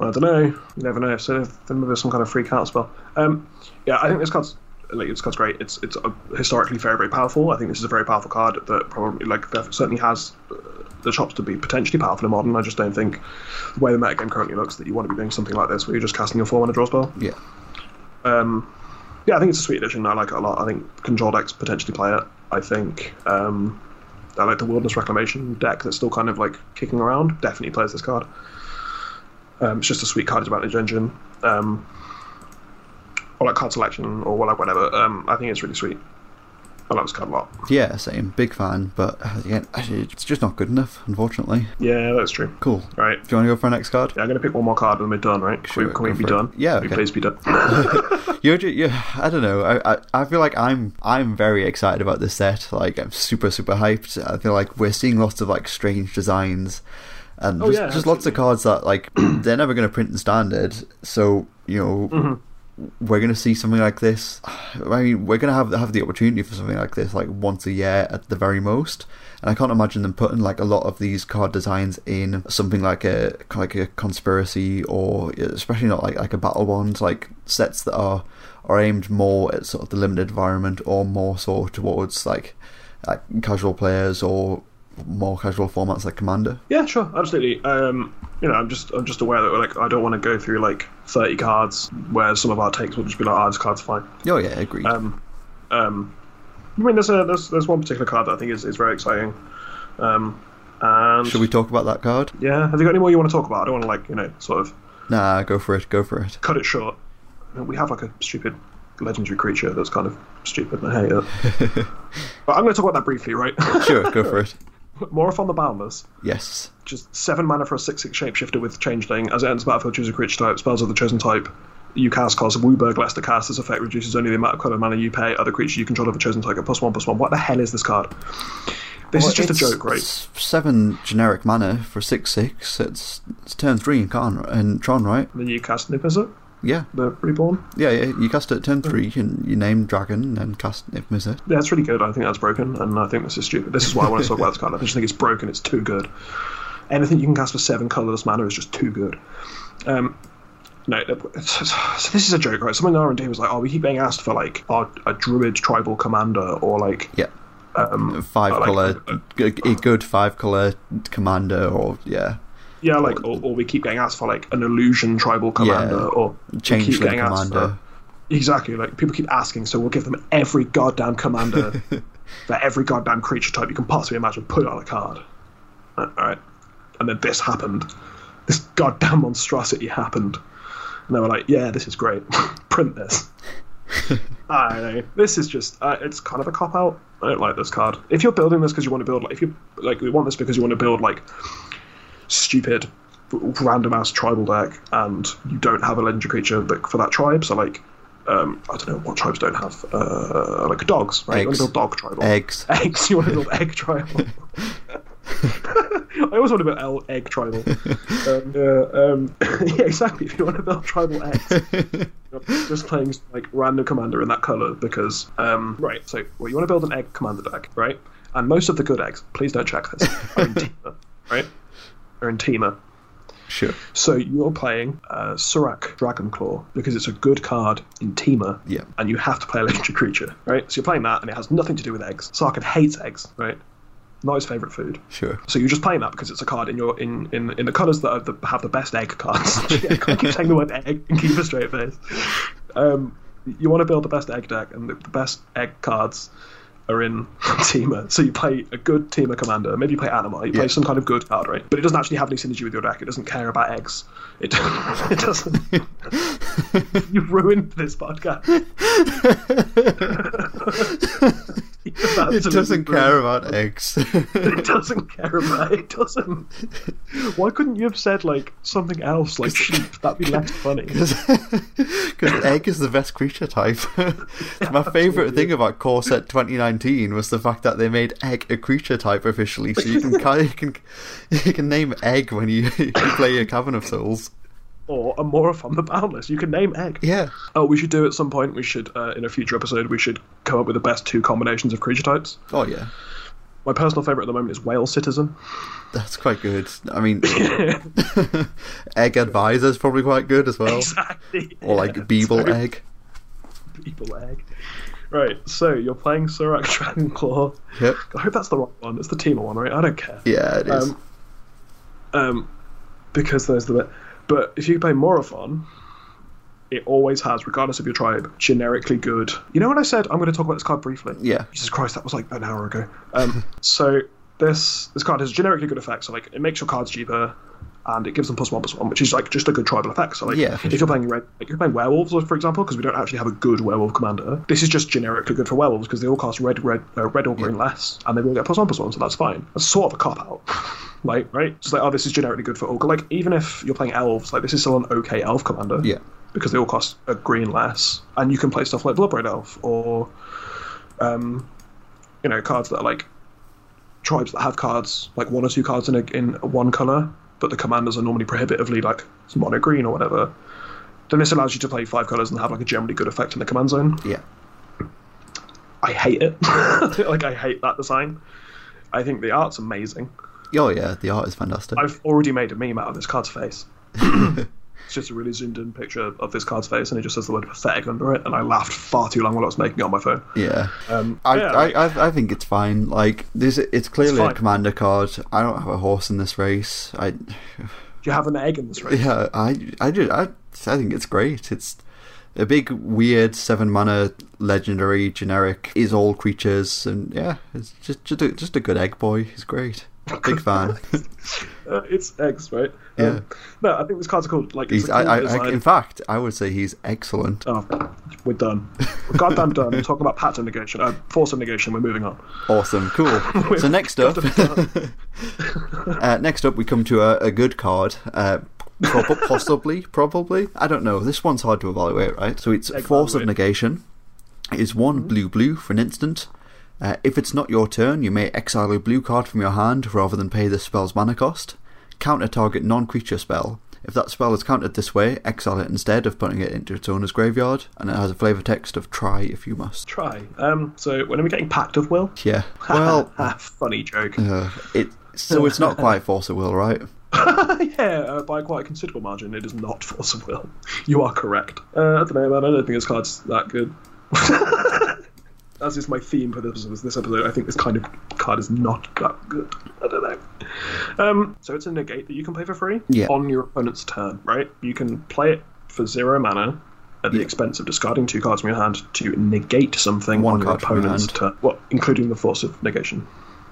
I don't know. You never know. So then there's some kind of free counter spell. Um, yeah, I think this card's like this card's great. It's it's uh, historically very very powerful. I think this is a very powerful card that probably like certainly has uh, the chops to be potentially powerful in modern. I just don't think the way the metagame currently looks that you want to be doing something like this where you're just casting a four mana draw spell. Yeah. Um, yeah, I think it's a sweet addition. I like it a lot. I think control decks potentially play it. I think um, I like the Wilderness Reclamation deck that's still kind of like kicking around. Definitely plays this card. Um, it's just a sweet card advantage engine. Um, or like card selection or like whatever. Um, I think it's really sweet. I like this card a lot. Yeah, same. Big fan, but uh, again, it's just not good enough, unfortunately. Yeah, that's true. Cool. Right. Do you want to go for our next card? Yeah, I'm going to pick one more card and we're done, right? Can we, can we be done? Yeah, okay. please be done. You're, ju- you I don't know. I, I I feel like I'm I'm very excited about this set. Like I'm super super hyped. I feel like we're seeing lots of like strange designs, and Oh, just, yeah, just lots of cards that like they're never going to print in standard. So you know. Mm-hmm. We're going to see something like this. I mean, we're going to have have the opportunity for something like this, like once a year at the very most. And I can't imagine them putting like a lot of these card designs in something like a like a conspiracy or especially not like like a battle bond, like sets that are are aimed more at sort of the limited environment or more so towards like like casual players or more casual formats like Commander. Yeah, sure, absolutely. Um, you know, I'm just I'm just aware that like I don't want to go through like 30 cards where some of our takes will just be like, oh, this card's fine. Oh yeah, agreed. Um, um, I mean, there's a there's, there's one particular card that I think is, is very exciting. Um, and Should we talk about that card? Yeah, have you got any more you want to talk about? I don't want to like you know sort of Nah, go for it. Go for it. cut it short. I mean, we have like a stupid legendary creature that's kind of stupid, and I hate it. but I'm going to talk about that briefly, right? Sure, go for it. Morophon the Boundless. Yes. just seven mana for a six six shapeshifter with changeling. As it enters the battlefield, choose a creature type. Spells of the chosen type. You cast cost of WUBRG less to cast. This effect reduces only the amount of colour mana you pay. Other creatures you control of a chosen type plus one plus one. What the hell is this card? This Well, is just a joke, right? Seven generic mana for six six. It's it's turn three in Karn and Tron, right? Then you cast Niv-Mizzet, Yeah, the reborn. yeah, yeah. You cast it at turn three, and you name Dragon and cast Niv-Mizzet. Yeah, it's really good. I think that's broken, and I think this is stupid. This is why I want to talk about this card. I just think it's broken. It's too good. Anything you can cast for seven colourless mana is just too good. Um, no, so this is a joke, right? Someone in R and D was like, "Oh, we keep being asked for like our, a druid tribal commander or like Yeah, um, five like- color, g- a good five color commander, or yeah, Yeah, like or, or we keep getting asked for like an illusion tribal commander, Yeah. or we keep Changeling getting asked commander. for exactly like people keep asking, so we'll give them every goddamn commander for every goddamn creature type you can possibly imagine. Put it on a card. Uh, All right, and then this happened. This goddamn monstrosity happened, and they were like, "Yeah, this is great. Print this." I don't know. This is just uh, it's kind of a cop out. I don't like this card. If you're building this because you want to build like if you like we want this because you want to build like stupid random ass tribal deck and you don't have a legendary creature that, for that tribe, so like um, I don't know what tribes don't have uh, like dogs, right? You want Eggs. to build dog tribal. Eggs. Eggs. You want to build egg tribal. I always want to build egg tribal. um, yeah, um, yeah, exactly. If you want to build tribal eggs, just playing like random commander in that color because um, right. So well, you want to build an egg commander deck, right? And most of the good eggs, please don't check this, are in Temur, right? In Temur. Sure. So you're playing uh, Surrak Dragonclaw because it's a good card in Temur, Yeah. and you have to play a legendary creature, right? So you're playing that, and it has nothing to do with eggs. Sarkhan hates eggs, right? Not his favorite food. Sure. So you're just playing that because it's a card in your in in, in the colours that are the, have the best egg cards. yeah, I keep saying the word egg and keep a straight face. Um, you want to build the best egg deck, and the, the best egg cards are in Temur. So you play a good Temur commander. Maybe you play Animar. You play Yeah. some kind of good card, right? But it doesn't actually have any synergy with your deck. It doesn't care about eggs. It, it doesn't. You've ruined this podcast. It doesn't care about eggs. it doesn't care about it. doesn't. Why couldn't you have said like something else, like sheep? That'd be less funny. Because egg is the best creature type. My favourite thing about Core Set 2019 was the fact that they made egg a creature type officially, so you can you can you can name egg when you, you play your Cavern of Souls. Or a Morophon the Boundless. You can name egg. Yeah. Oh, we should do at some point. We should uh, in a future episode. We should come up with the best two combinations of creature types. Oh yeah. My personal favorite at the moment is Whale Citizen. That's quite good. I mean, egg advisor is probably quite good as well, exactly. or like yeah. Beeble So- egg. People egg. Right, so you're playing Surrak Dragonclaw. Yep. I hope that's the right one. It's the Temur one, right? I don't care. Yeah, it is. Um, um, because there's the bit. But if you play Morophon, it always has, regardless of your tribe, generically good. You know what I said? I'm going to talk about this card briefly. yeah. Jesus Christ, that was like an hour ago. Um, so this this card has generically good effects. So like it makes your cards cheaper, and it gives them plus one plus one, which is like just a good tribal effect. So like Yeah, if for you're playing red, like you're playing werewolves, for example, because we don't actually have a good werewolf commander. This is just generically good for werewolves because they all cost red, red, uh, red or green less, and they will get plus one plus one, so that's fine. That's sort of a cop out. Like, right? Just like, oh, this is generically good for Ogre. Like, even if you're playing elves, like, this is still an okay elf commander Yeah. because they all cost a green less, and you can play stuff like Bloodbraid Elf or, um, you know, cards that are like tribes that have cards like one or two cards in a, in one color, but the commanders are normally prohibitively like mono green or whatever. Then this allows you to play five colors and have like a generally good effect in the command zone. Yeah. I hate it. like I hate that design. I think the art's amazing. Oh yeah, the art is fantastic. I've already made a meme out of this card's face. it's just a really zoomed in picture of this card's face, and it just says the word pathetic under it. And I laughed far too long while I was making it on my phone. Yeah. Um, I, yeah, I, I, I think it's fine. Like this, it's clearly fine. a commander card. I don't have a horse in this race. I, do you have an egg in this race? yeah, I, I, do, I, I think it's great. It's a big, weird seven mana legendary generic is all creatures, and yeah, it's just just a, just a good egg boy. He's great. Big fan. Uh, it's eggs, right? Yeah. Um, no, I think this card's called like. He's, I, I, I, in fact, I would say he's excellent. Oh, we're done. We're goddamn done. We're talking about pattern negation, uh, force of negation. We're moving on. Awesome, cool. so next up, uh, next up, we come to a, a good card. Uh, possibly, probably. I don't know. This one's hard to evaluate, right? So it's Force of Negation. It is one blue blue for an instant. Uh, if it's not your turn, you may exile a blue card from your hand rather than pay the spell's mana cost. Counter target non creature spell. If that spell is countered this way, exile it instead of putting it into its owner's graveyard, and it has a flavour text of try if you must. Try. Um. So when are we getting Pact of Will? Yeah. Well, funny joke. uh, it so it's not quite Force of Will, right? yeah, uh, by quite a considerable margin, it is not Force of Will. You are correct. Uh, I don't know, man. I don't think this card's that good. As is my theme for this, this episode, I think this kind of card is not that good. I don't know. Um, so it's a negate that you can play for free Yeah. on your opponent's turn, right? You can play it for zero mana at the Yeah. expense of discarding two cards from your hand to negate something One on your from your opponent's turn. Well, including the force of negation.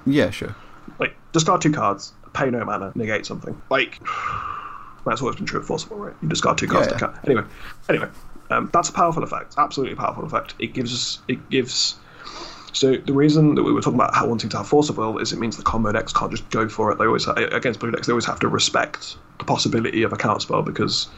Yeah, sure. Like, discard two cards, pay no mana, negate something. Like, that's always been true of Force of Will, right? You discard two cards Yeah, to card. Anyway, anyway, um, that's a powerful effect. Absolutely powerful effect. It gives us, it gives. So the reason that we were talking about how wanting to have Force of Will is it means the combo decks can't just go for it. They always against blue decks they always have to respect the possibility of a counter spell because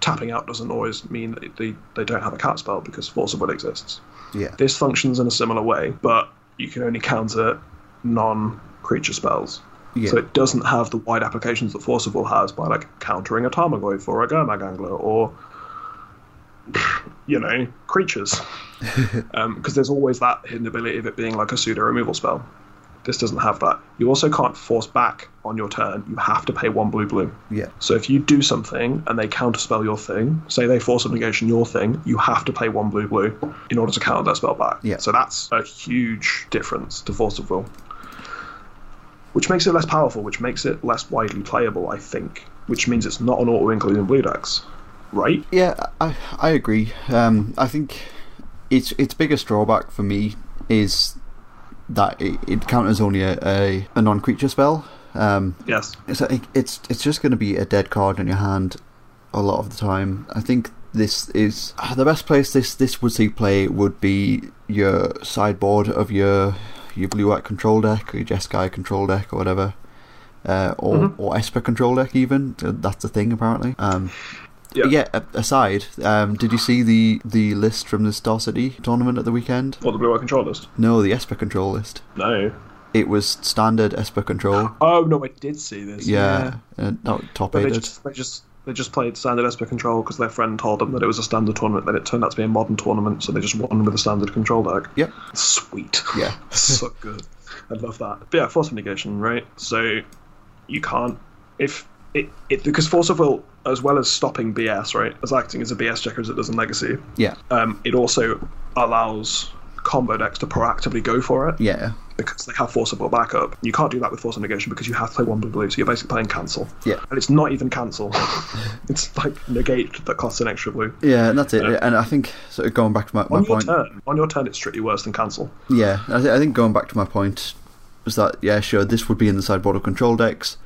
tapping out doesn't always mean that they, they don't have a counter spell because Force of Will exists. Yeah. This functions in a similar way, but you can only counter non-creature spells. Yeah. So it doesn't have the wide applications that Force of Will has by like countering a Tarmogoyf or a Gurmag Angler or you know creatures, um, because there's always that hidden ability of it being like a pseudo removal spell. This doesn't have that. You also can't force back on your turn. You have to pay one blue blue. Yeah. So if you do something and they counterspell your thing, say they force of negation your thing, you have to pay one blue blue in order to counter that spell back. Yeah. So that's a huge difference to force of will. Which makes it less powerful, which makes it less widely playable, I think. Which means it's not an auto include in blue decks. Right? Yeah, I I agree. Um, I think its its biggest drawback for me is that it, it counters only a, a, a non creature spell. Um, Yes. it's a- it's it's just going to be a dead card in your hand a lot of the time. I think this is ah, the best place this this would see play would be your sideboard of your your blue white control deck or your Jeskai control deck or whatever. Uh, or Mhm. or Esper control deck even that's a thing apparently. Um, Yeah. yeah. aside, um, did you see the the list from the Star City tournament at the weekend? Or the blue eye control list? No, the Esper control list. No. It was standard Esper control. Oh no, I did see this. Yeah, uh, no, top But they just, they just they just played standard Esper control because their friend told them that it was a standard tournament. Then it turned out to be a modern tournament, so they just won with a standard control deck. Yep. Sweet. Yeah. so good. I love that. But yeah, force of negation, right? So you can't if it, it because force of will, as well as stopping BS, right, as acting as a BS checker as it does in Legacy, Yeah, um, it also allows combo decks to proactively go for it yeah, because they have Force of Will backup. You can't do that with force of negation because you have to play one blue blue, so you're basically playing cancel. yeah, And it's not even cancel. it's like negate that costs an extra blue. yeah, and that's it. Yeah. And I think so. Going back to my, my On your point, turn, on your turn, it's strictly worse than cancel. yeah, I, th- I think going back to my point was that yeah, sure, this would be in the sideboard of control decks,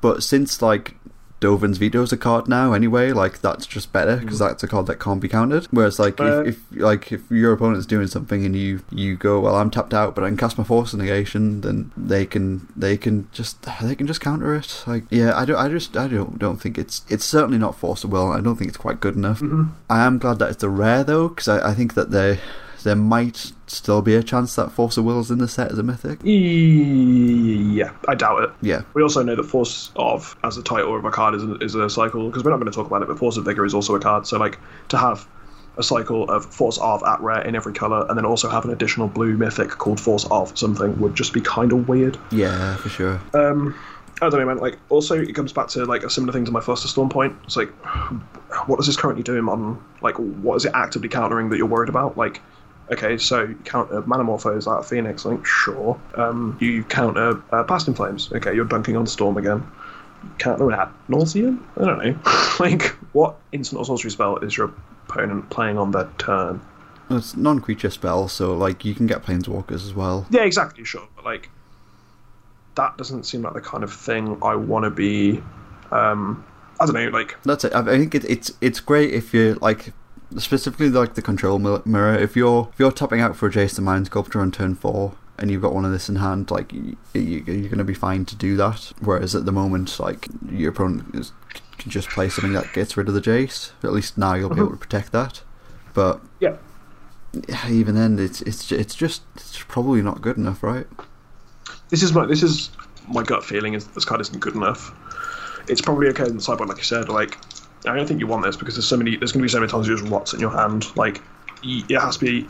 but since like Dovin's veto's a card now anyway, like that's just better because that's a card that can't be countered. Whereas like Mm. Uh, if, if like if your opponent's doing something and you you go well I'm tapped out but I can cast my force of negation, then they can they can just they can just counter it. Like yeah, I don't I just I don't don't think it's it's certainly not force of will. I don't think it's quite good enough. Mm-hmm. I am glad that it's a rare though because I, I think that there there might still be a chance that force of will is in the set as a mythic. Yeah, I doubt it. Yeah, We also know that Force of, as a title of a card, is a, is a cycle, because we're not going to talk about it, but Force of Vigor is also a card. So, like, to have a cycle of Force of at rare in every colour, and then also have an additional blue mythic called Force of something would just be kind of weird. yeah, for sure. Um, I don't know, man. Like, also, it comes back to like a similar thing to my Flusterstorm point. It's like, what does this currently do in modern? Like, what is it actively countering that you're worried about? Like, okay, so you counter Manamorphose out of Phoenix, like, sure. Um, you counter uh, Past in Flames. Okay, you're dunking on Storm again. Counter Ad Nauseam? I don't know. like, what instant or sorcery spell is your opponent playing on their turn? It's non-creature spell, so like you can get planeswalkers as well. Yeah, exactly, sure. But like, that doesn't seem like the kind of thing I want to be. Um, I don't know, like, That's it. I I think it, it's it's great if you're like specifically like the control mirror. If you're if you're tapping out for a Jace the Mind Sculptor on turn four and you've got one of this in hand, like you, you're going to be fine to do that. Whereas at the moment, like your opponent is, can just play something that gets rid of the Jace. At least now you'll be uh-huh. able to protect that. But yeah. even then, it's it's it's just it's probably not good enough, right? This is my this is my gut feeling is this card isn't good enough. It's probably okay in the sideboard, like you said. Like, I don't think you want this because there's so many. There's going to be so many times you just rots in your hand. Like, it has to be.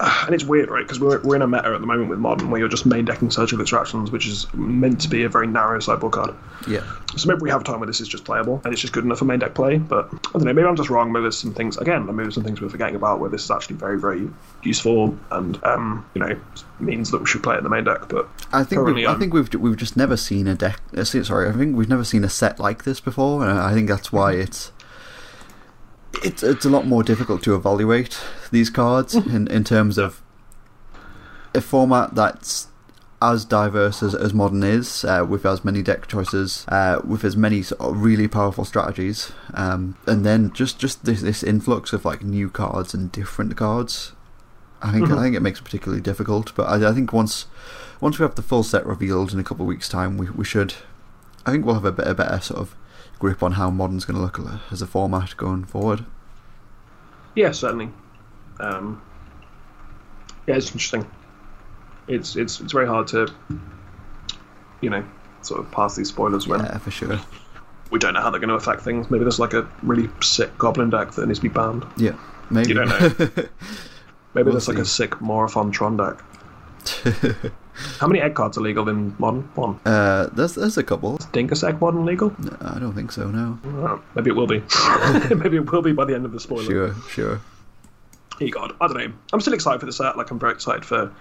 And it's weird, right? Because we're, we're in a meta at the moment with modern where you're just main decking surgical extractions, which is meant to be a very narrow sideboard card. Yeah. So maybe we have a time where this is just playable and it's just good enough for main deck play. But I don't know. Maybe I'm just wrong. Maybe there's some things again. Maybe there's some things we're forgetting about where this is actually very very useful and um, you know means that we should play it in the main deck. But I think we've, I think we've we've just never seen a deck. uh, Sorry, I think we've never seen a set like this before, and I think that's why it's it's it's a lot more difficult to evaluate these cards in in terms of a format that's as diverse as, as modern is, uh, with as many deck choices, uh, with as many sort of really powerful strategies, um, and then just just this, this influx of like new cards and different cards. I think Mhm. I think it makes it particularly difficult, but I, I think once once we have the full set revealed in a couple of weeks' time, we we should. I think we'll have a bit a better sort of grip on how modern's going to look as a format going forward. yeah, certainly. Um, yeah, it's interesting. It's it's it's very hard to you know sort of pass these spoilers when Yeah, for sure. we don't know how they're going to affect things. Maybe there's like a really sick goblin deck that needs to be banned. Yeah, maybe. You don't know. Maybe We'll there's like a sick Morophon Tron deck. How many egg cards are legal in modern? One. uh, there's there's a couple. Dingus Egg modern legal? No, I don't think so. No. Uh, maybe it will be. maybe it will be by the end of the spoiler. Sure, sure. Hey God, I don't know. I'm still excited for the set. Like I'm very excited for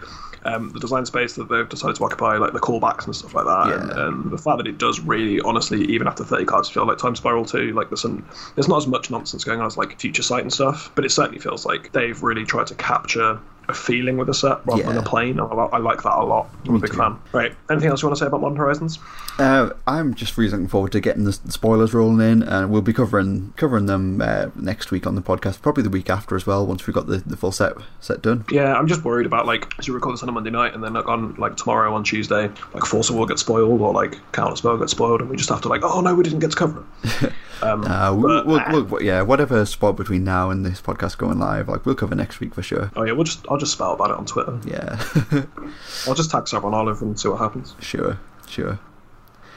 um, the design space that they've decided to occupy, like the callbacks and stuff like that, and, and the fact that it does really, honestly, even after 30 cards, feel like Time Spiral 2. Like there's some, there's not as much nonsense going on as like Future Sight and stuff, but it certainly feels like they've really tried to capture a feeling with the set rather than a plane. I, I like that a lot. I'm a big too. fan. Right. Anything else you want to say about Modern Horizons? Uh, I'm just really looking forward to getting the spoilers rolling in, and we'll be covering covering them uh, next week on the podcast, probably the week after as well, once we've got the, the full set set done. Yeah, I'm just worried about like as you record this on a Monday night, and then like on like tomorrow on Tuesday, like Force of Will gets spoiled or like Counter Spell gets spoiled, and we just have to like, oh no, we didn't get to cover it. Um, Uh, we'll, but, we'll, ah. we'll, yeah, whatever spot between now and this podcast going live, like we'll cover next week for sure. oh yeah, we'll just I'll just spell about it on Twitter. Yeah, I'll just tag Savron Olive and see what happens. sure, sure.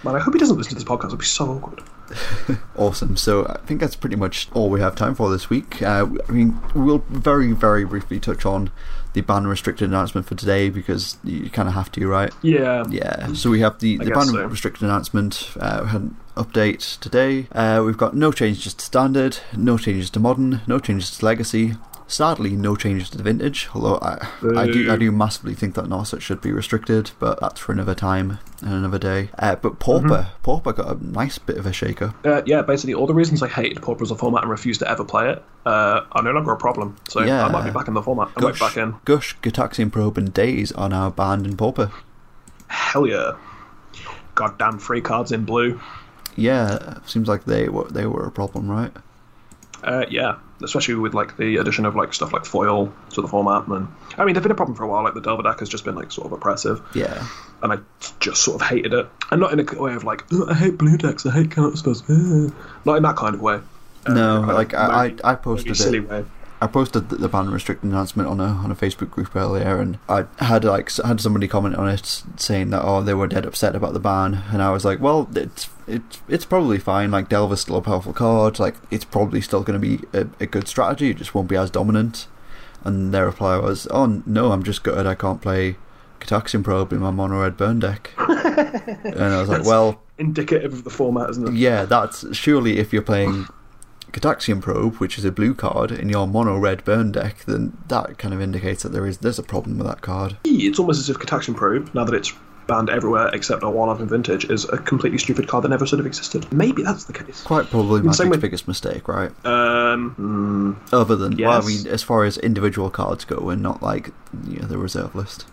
Man, I hope he doesn't listen to this podcast. It'd be so awkward. Awesome. So I think that's pretty much all we have time for this week. Uh, I mean, we'll very, very briefly touch on the ban restricted announcement for today because you kind of have to, right? Yeah. Yeah. So we have the, I the ban so. restricted announcement. Uh, we had update today. Uh, we've got no changes to standard, no changes to modern, no changes to legacy. Sadly, no changes to the vintage. Although I, I do, I do massively think that Narset should be restricted, but that's for another time and another day. Uh, but Pauper, Mm-hmm. Pauper got a nice bit of a shaker. Uh, yeah, basically all the reasons I hated Pauper as a format and refused to ever play it uh, are no longer a problem. So Yeah. I might be back in the format. I be back in. Gush, Gitaxian Probe, and Daze are now banned in Pauper. Hell yeah. Goddamn free cards in blue. Yeah, seems like they were they were a problem, right? Uh, yeah, especially with like the addition of like stuff like foil to the format. And I mean, they've been a problem for a while. Like the Delver deck has just been like sort of oppressive, Yeah, and I just sort of hated it. And not in a way of like "Oh, I hate blue decks, I hate counter spells. uh," Not in that kind of way. Uh, no, kind of like I, I, I posted silly it. way. I posted the, the ban restricted announcement on a on a Facebook group earlier, and I had like had somebody comment on it saying that oh they were dead upset about the ban, and I was like, well it's it's it's probably fine. Like Delver's still a powerful card. Like it's probably still going to be a, a good strategy. It just won't be as dominant. And their reply was, oh no, I'm just gutted I can't play Gitaxian Probe in my mono red burn deck. and I was like, That's- well, Indicative of the format, isn't it? yeah, that's surely if you're playing Gitaxian Probe, which is a blue card, in your mono red burn deck, then that kind of indicates that there is there's a problem with that card. It's almost as if Gitaxian Probe, now that it's banned everywhere except a one-off in Vintage, is a completely stupid card that never should have existed. Maybe that's the case. Quite probably the same Magic's way- biggest mistake, right? Um, hmm, Other than well, I mean, as far as individual cards go, and not like you know, the reserve list.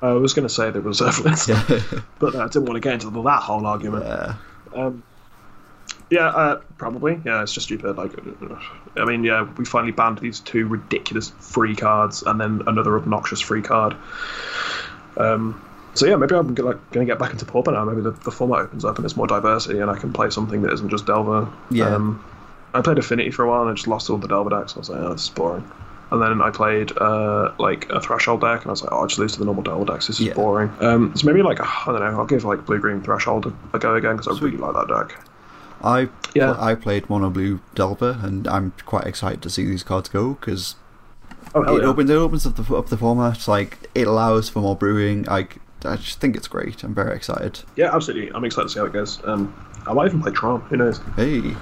I was going to say the reserve list, Yeah, but uh, I didn't want to get into that whole argument. yeah, Um, yeah, uh, probably. Yeah, it's just stupid. Like, I mean, yeah, we finally banned these two ridiculous free cards, and then another obnoxious free card. Um, so yeah, maybe I'm gonna, like, gonna get back into Pauper now. Maybe the, the format opens up and it's more diversity, and I can play something that isn't just Delver. Yeah. Um, I played Affinity for a while, and I just lost all the Delver decks. I was like, oh, this is boring. And then I played uh, like a Threshold deck, and I was like, oh, I'll just lose to the normal Delver decks. This is Yeah. boring. Um, so maybe like I don't know. I'll give like Blue Green Threshold a, a go again because I really like that deck. I Yeah. I played mono blue Delver, and I'm quite excited to see these cards go because Oh, it yeah. opens it opens up the up the format. Like it allows for more brewing. Like I just think it's great. I'm very excited. Yeah, absolutely. I'm excited to see how it goes. Um, I might even play Tron. Who knows? Hey,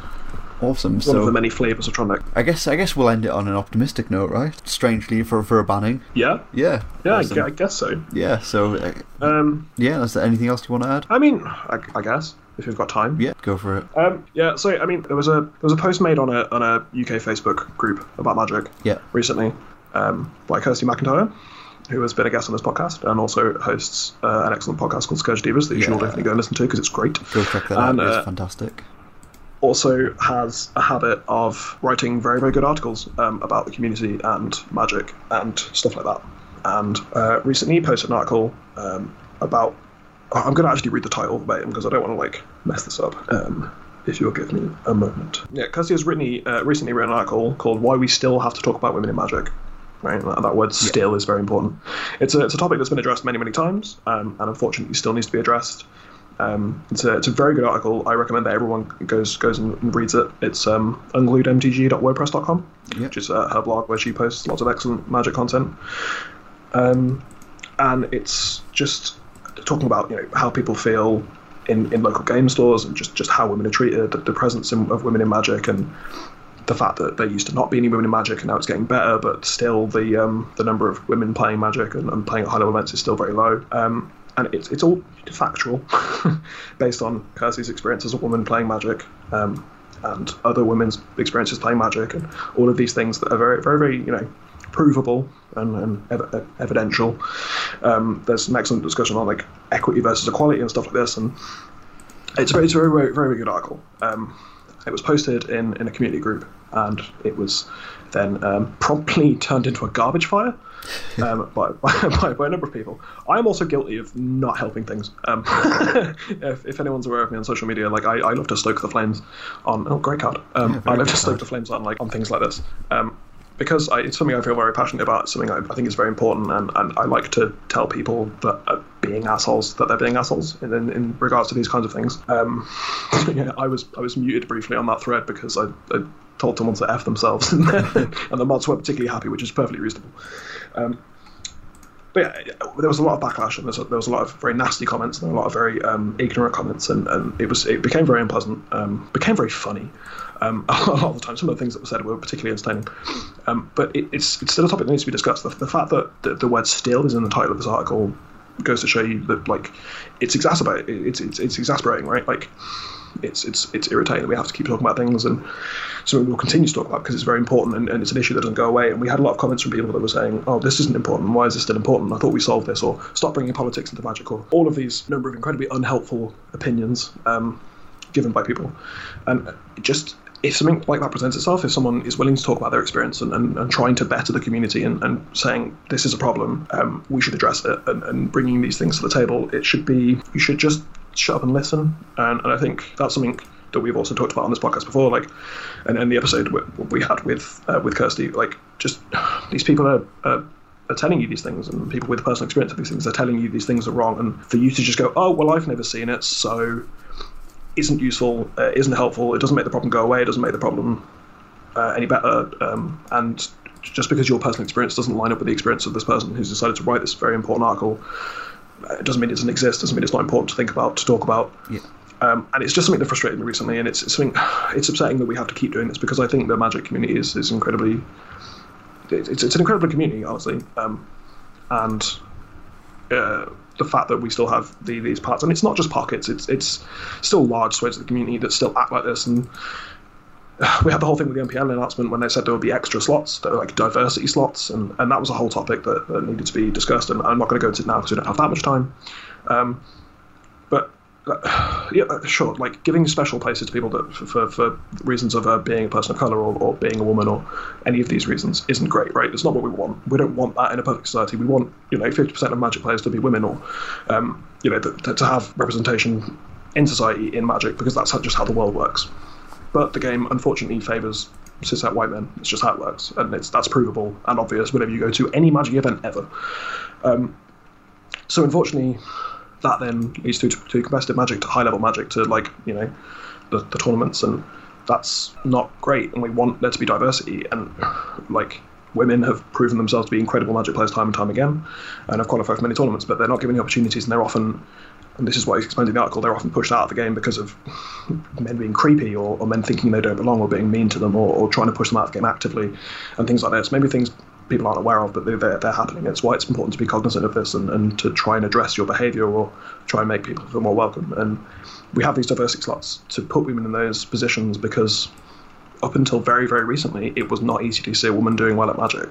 awesome. One of So the many flavors of Tron. I guess I guess we'll end it on an optimistic note, right? Strangely for for a banning. Yeah, Yeah. yeah, I, Awesome. I guess so. Yeah. So uh, Um, yeah. Is there anything else you want to add? I mean, I, I guess if you've got time. Yeah. Go for it. Um, yeah. So I mean, there was a there was a post made on a on a UK Facebook group about Magic Yeah. recently um, by Kirsty McIntyre, who has been a guest on this podcast and also hosts uh, an excellent podcast called Scourge Divas that you should all definitely go and listen to because it's great. Go check that And, out. uh, It's fantastic. also has a habit of writing very, very good articles um, about the community and magic and stuff like that. And uh, recently posted an article um, about. I'm going to actually read the title verbatim because I don't want to like mess this up. Um, if you'll give me a moment. Yeah, has written, uh, recently written an article called "Why We Still Have to Talk About Women in Magic." Right, that, that word "still" is very important. It's a, it's a topic that's been addressed many, many times, um, and unfortunately still needs to be addressed. Um, it's a it's a very good article. I recommend that everyone goes goes and, and reads it. It's um, ungluedmtg.wordpress.com, Yeah. which is uh, her blog where she posts lots of excellent magic content. Um, and it's just talking about you know how people feel in, in local game stores and just, just how women are treated, the, the presence in, of women in magic, and the fact that there used to not be any women in magic and now it's getting better, but still the um, the number of women playing magic and, and playing at high level events is still very low. Um, and it's it's all factual, based on Kirsty's experience as a woman playing magic, um, and other women's experiences playing magic, and all of these things that are very very very you know provable and, and ev- evidential. Um, there's some excellent discussion on like equity versus equality and stuff like this, and it's a very, it's a very, very, very good article. Um, it was posted in, in a community group, and it was then um, promptly turned into a garbage fire um, by, by, by a number of people. I am also guilty of not helping things. Um, if, if anyone's aware of me on social media, like I, I love to stoke the flames on. Oh, great card. Um, Yeah, I love to stoke the flames on like on things like this. Because I, it's something I feel very passionate about. Something I, I think is very important, and, and I like to tell people that are being assholes that they're being assholes in, in, in regards to these kinds of things. Um, yeah, I was I was muted briefly on that thread because I, I told someone to f themselves, and, and the mods weren't particularly happy, which is perfectly reasonable. Um, but there was a lot of backlash, and there was a, there was a lot of very nasty comments and a lot of very um, ignorant comments, and, and it was it became very unpleasant, um, became very funny. Um, a lot of the time, some of the things that were said were particularly entertaining. Um, but it, it's it's still a topic that needs to be discussed. The, the fact that the, the word "still" is in the title of this article goes to show you that like it's exacerbating. It's it's, it's exasperating, right? Like it's it's it's irritating that we have to keep talking about things and something we'll continue to talk about because it's very important and, and it's an issue that doesn't go away. And we had a lot of comments from people that were saying, "Oh, this isn't important. Why is this still important? I thought we solved this." Or "Stop bringing politics into magic." Or all of these number of incredibly unhelpful opinions um, given by people, and just. If something like that presents itself, if someone is willing to talk about their experience and, and, and trying to better the community and, and saying this is a problem, um, we should address it and, and bringing these things to the table, it should be, you should just shut up and listen. And, and I think that's something that we've also talked about on this podcast before, like, and, and the episode we, we had with uh, with Kirsty, like, just these people are, are are telling you these things, and people with personal experience of these things are telling you these things are wrong, and for you to just go, oh well, I've never seen it, so isn't useful, uh, isn't helpful, it doesn't make the problem go away, it doesn't make the problem uh, any better, um, and just because your personal experience doesn't line up with the experience of this person who's decided to write this very important article, it doesn't mean it doesn't exist, doesn't mean it's not important to think about, to talk about. Yeah. Um, and it's just something that frustrated me recently, and it's, it's something. It's upsetting that we have to keep doing this because I think the Magic community is, is incredibly. It's, it's an incredible community, honestly, um, and uh, the fact that we still have the, these parts, and it's not just pockets; it's it's still large swathes of the community that still act like this, and we had the whole thing with the MPL announcement when they said there would be extra slots, that were like diversity slots, and, and that was a whole topic that, that needed to be discussed. And I'm not going to go into it now because we don't have that much time. Um, but uh, yeah, sure, like giving special places to people that for, for, reasons of uh, being a person of color or, or being a woman or any of these reasons isn't great, right? It's not what we want. We don't want that in a perfect society. We want you know 50% of Magic players to be women or um, you know th- th- to have representation in society in Magic because that's just how the world works but the game unfortunately favors cishet white men. It's just how it works, and it's that's provable and obvious whenever you go to any Magic event ever. Um, so unfortunately, that then leads to, to competitive Magic, to high level Magic, to like you know the, the tournaments, and that's not great. And we want there to be diversity, and like women have proven themselves to be incredible Magic players time and time again, and have qualified for many tournaments, but they're not given the opportunities, and they're often, and this is what he's explained in the article, they're often pushed out of the game because of men being creepy or, or men thinking they don't belong or being mean to them or, or trying to push them out of the game actively, and things like this. Maybe things people aren't aware of, but they're, they're, they're happening. It's why it's important to be cognizant of this and, and to try and address your behaviour or try and make people feel more welcome. And we have these diversity slots to put women in those positions because up until very, very recently, it was not easy to see a woman doing well at Magic.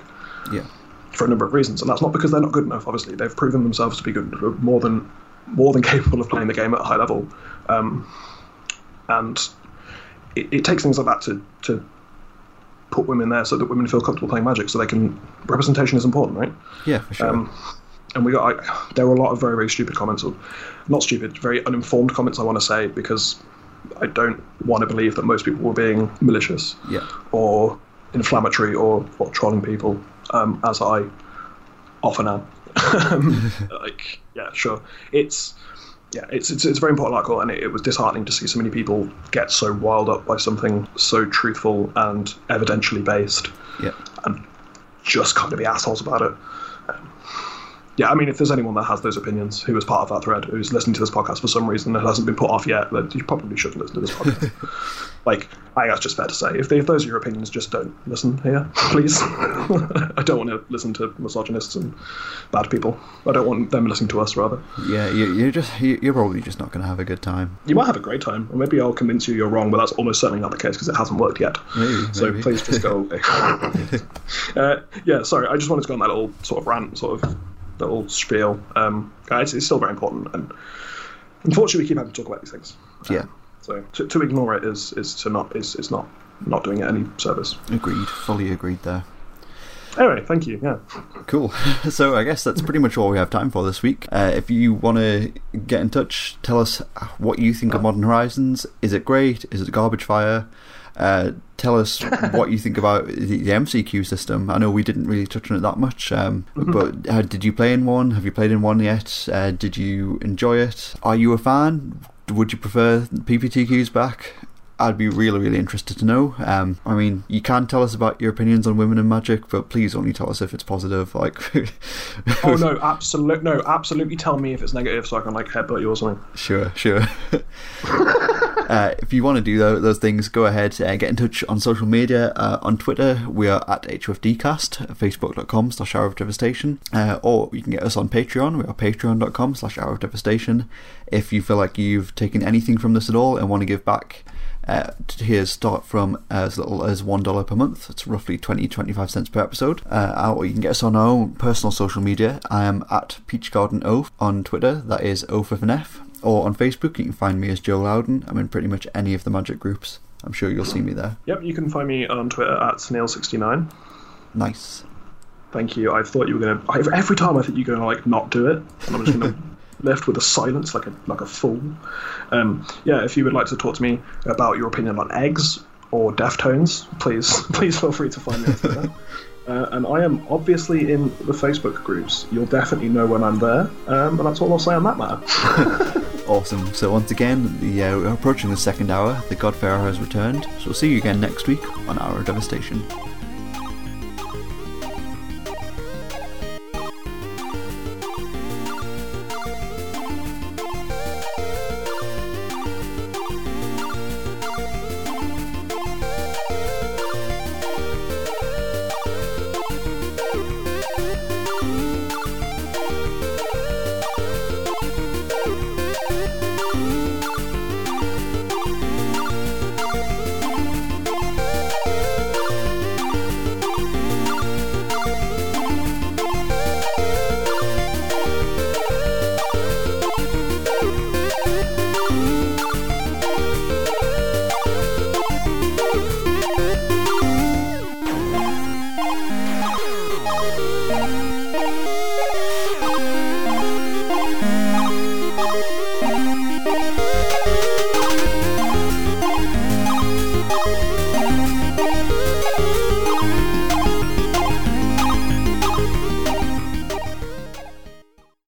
Yeah. For a number of reasons, and that's not because they're not good enough. Obviously, they've proven themselves to be good, more than more than capable of playing the game at a high level, um, and it, it takes things like that to to put women there so that women feel comfortable playing Magic, so they can representation is important, right? Yeah, for sure. Um, and we got I, there were a lot of very very stupid comments, or not stupid, very uninformed comments. I want to say because I don't want to believe that most people were being malicious yeah. or inflammatory or, or trolling people, um, as I often am. Um, like, yeah, sure. It's yeah, it's it's, it's a very important article, and it, it was disheartening to see so many people get so wild up by something so truthful and evidentially based, Yeah. and just kind of be assholes about it. Yeah, I mean, if there's anyone that has those opinions who is part of that thread, who's listening to this podcast for some reason and hasn't been put off yet, then you probably shouldn't listen to this podcast. like, I think that's just fair to say. If, they, if those are your opinions, just don't listen here, please. I don't want to listen to misogynists and bad people. I don't want them listening to us, rather. Yeah, you, you're just you- you're probably just not going to have a good time. You might have a great time, or maybe I'll convince you you're wrong, but that's almost certainly not the case because it hasn't worked yet. Maybe, so maybe. please just go away. uh, yeah, sorry, I just wanted to go on that little sort of rant, sort of little spiel. Um, it's, it's still very important, and unfortunately, we keep having to talk about these things. Um, Yeah. So to, to ignore it is is to not is is not not doing it any service. Agreed, fully agreed there. Anyway, thank you. Yeah. Cool. So I guess that's pretty much all we have time for this week. Uh, if you want to get in touch, tell us what you think of Modern Horizons. Is it great? Is it garbage fire? Uh, tell us what you think about the, the MCQ system. I know we didn't really touch on it that much, um, but uh, did you play in one? Have you played in one yet? Uh, did you enjoy it? Are you a fan? Would you prefer PPTQs back? I'd be really, really interested to know. Um, I mean, you can tell us about your opinions on women in magic, but please only tell us if it's positive. Like, Oh no, absolutely, no, absolutely. Tell me if it's negative, so I can like headbutt you or something. Sure, sure. uh, if you want to do tho- those things, go ahead and get in touch on social media. Uh, on Twitter, we are at HFDcast, facebook.com slash Hour of Devastation, uh, or you can get us on Patreon. We are patreon.com slash Hour of Devastation. If you feel like you've taken anything from this at all and want to give back, uh, start from as little as $1 per month. It's roughly 20 25 cents per episode. Uh, or you can get us on our own personal social media. I am at Peach Garden Oath on Twitter, that is Oath with an F. Or on Facebook, you can find me as Joe Loudon. I'm in pretty much any of the magic groups. I'm sure you'll see me there. Yep, you can find me on Twitter at snail69. Nice. Thank you. I thought you were gonna. I, every time I think you're gonna like not do it, and I'm just gonna left with a silence like a like a fool. Um, yeah, if you would like to talk to me about your opinion on eggs or Deftones, please please feel free to find me on Twitter. Uh, and I am obviously in the Facebook groups. You'll definitely know when I'm there, um, and that's all I'll say on that matter. Awesome. So once again, the, uh, we're approaching the second hour. The God-Pharaoh has returned. So we'll see you again next week on Hour of Devastation.